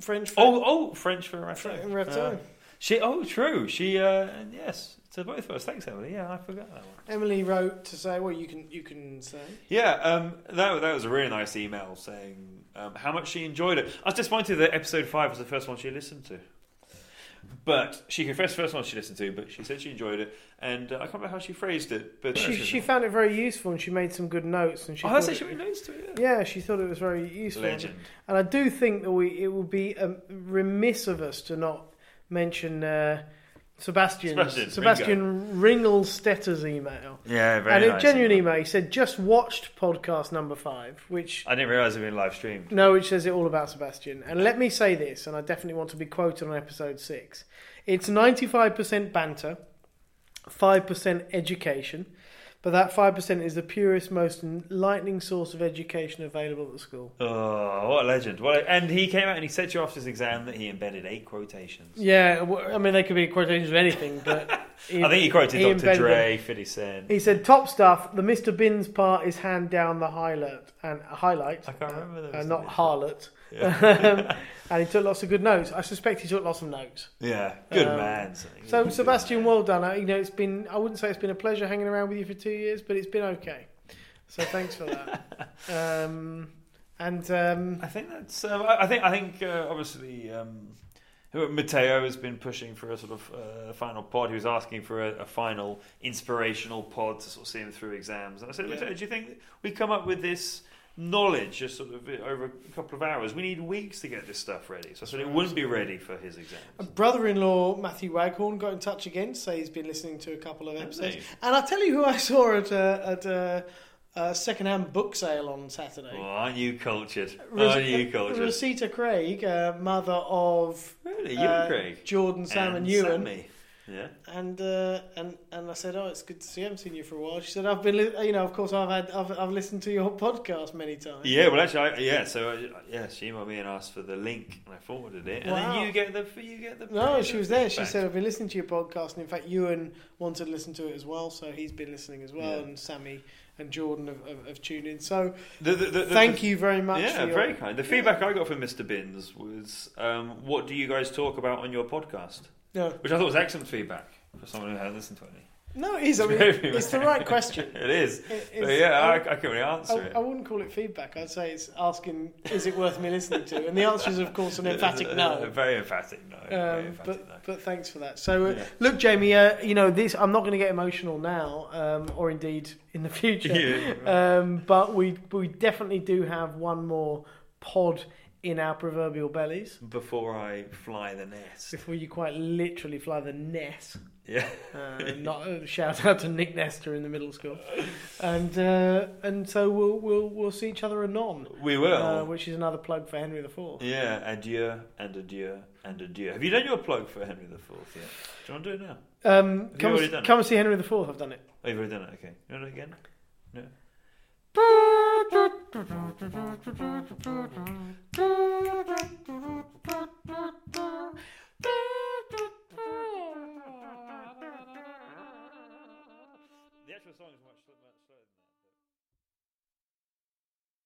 French. Oh, oh, French for Ratto. Fr- Ratto. Uh, she. Oh, true. She. Uh, yes. To both of us. Thanks, Emily. Yeah, I forgot that one. Emily wrote to say, well, you can you can say. Yeah, um, that that was a really nice email saying um, how much she enjoyed it. I was disappointed that episode five was the first one she listened to, but she confessed the first one she listened to, but she said she enjoyed it, and uh, I can't remember how she phrased it. But She she found it very useful and she made some good notes and she. oh, that's it- actually really nice to it. yeah, she thought it was very useful. Legend. And I do think that we it would be um, remiss of us to not mention uh, Sebastian's, Sebastian, Sebastian Ringelstetter's email. Yeah, very and nice. a genuine email. He said, just watched podcast number five, which I didn't realise it had been live streamed. no, which says it all about Sebastian. And let me say this, and I definitely want to be quoted on episode six. It's ninety five percent banter, five percent education, but that five percent is the purest, most enlightening source of education available at the school. Oh, what a legend! What a, and he came out and he said to you after his exam that he embedded eight quotations. Yeah, I mean they could be quotations of anything, but <laughs> I think he quoted he Dr. Dre, 50 Cent. He said, "Top stuff. The Mr. Bins part is hand down the highlight and highlight. I can't remember uh, not harlot." Yeah, and he took lots of good notes. I suspect he took lots of notes. yeah. good Um, man. So Sebastian, well done. Uh, You know, it's been. I wouldn't say it's been a pleasure hanging around with you for two years, but it's been okay. So thanks for that. <laughs> um, and um, I think that's. Um, I I think. I think. Uh, obviously, um, Matteo has been pushing for a sort of uh, final pod. He was asking for a, a final inspirational pod to sort of see him through exams. And I said, Yeah. Matteo, do you think we come up with this knowledge just sort of over a couple of hours? We need weeks to get this stuff ready. So I said it wouldn't be ready for his exams. a brother-in-law Matthew Waghorn got in touch again say he's been listening to a couple of episodes. And I'll tell you who I saw at a, at a, a second-hand book sale on Saturday. Oh, aren't you cultured? Ros- aren't you cultured? Rosita Craig, uh, mother of really, you uh, and Craig Jordan, Sam, and, Ewan. Sammy. Yeah. And uh, and and I said, "Oh, it's good to see. you. I haven't seen you for a while." She said, "I've been, li- you know, of course, I've had, I've, I've listened to your podcast many times." Yeah, well, actually, I, yeah. So, uh, yeah, she emailed me and asked for the link, and I forwarded it, and Wow. then you get the you get the. No, she was there. <laughs> She feedback. said, "I've been listening to your podcast, and in fact, Ewan wanted to listen to it as well, so he's been listening as well, Yeah. and Sammy and Jordan have, have, have tuned in. So, The, the, the, thank you very much. Yeah, for your, very kind. The feedback I got from Mr. Bins was, um, "What do you guys talk about on your podcast?" No, Which I thought was excellent feedback for someone who hadn't listened to any. No, it is. I <laughs> mean, it's the right question. <laughs> it is. It- But yeah, I, I- I can't really answer I, it. I wouldn't call it feedback. I'd say it's asking, is it worth me listening to? And the answer is, of course, an emphatic A no. <laughs> very emphatic no. very Um, emphatic but no. but thanks for that. So uh, Yeah. look, Jamie, uh, you know this. I'm not going to get emotional now, um, or indeed in the future. Yeah. Um, but we we definitely do have one more pod in our proverbial bellies Before I fly the nest. before you quite literally fly the nest. Yeah. Uh, not a shout out to Nick Nestor in the middle school, and uh, and so we'll we'll we'll see each other anon, We will. uh, which is another plug for Henry IV. yeah, adieu and adieu and adieu. Have you done your plug for Henry the Fourth yet? Do you want to do it now? Um, come, come and see Henry IV. I've done it. Oh, you've already done it. Okay. You want to do it again? No. <laughs> The actual song is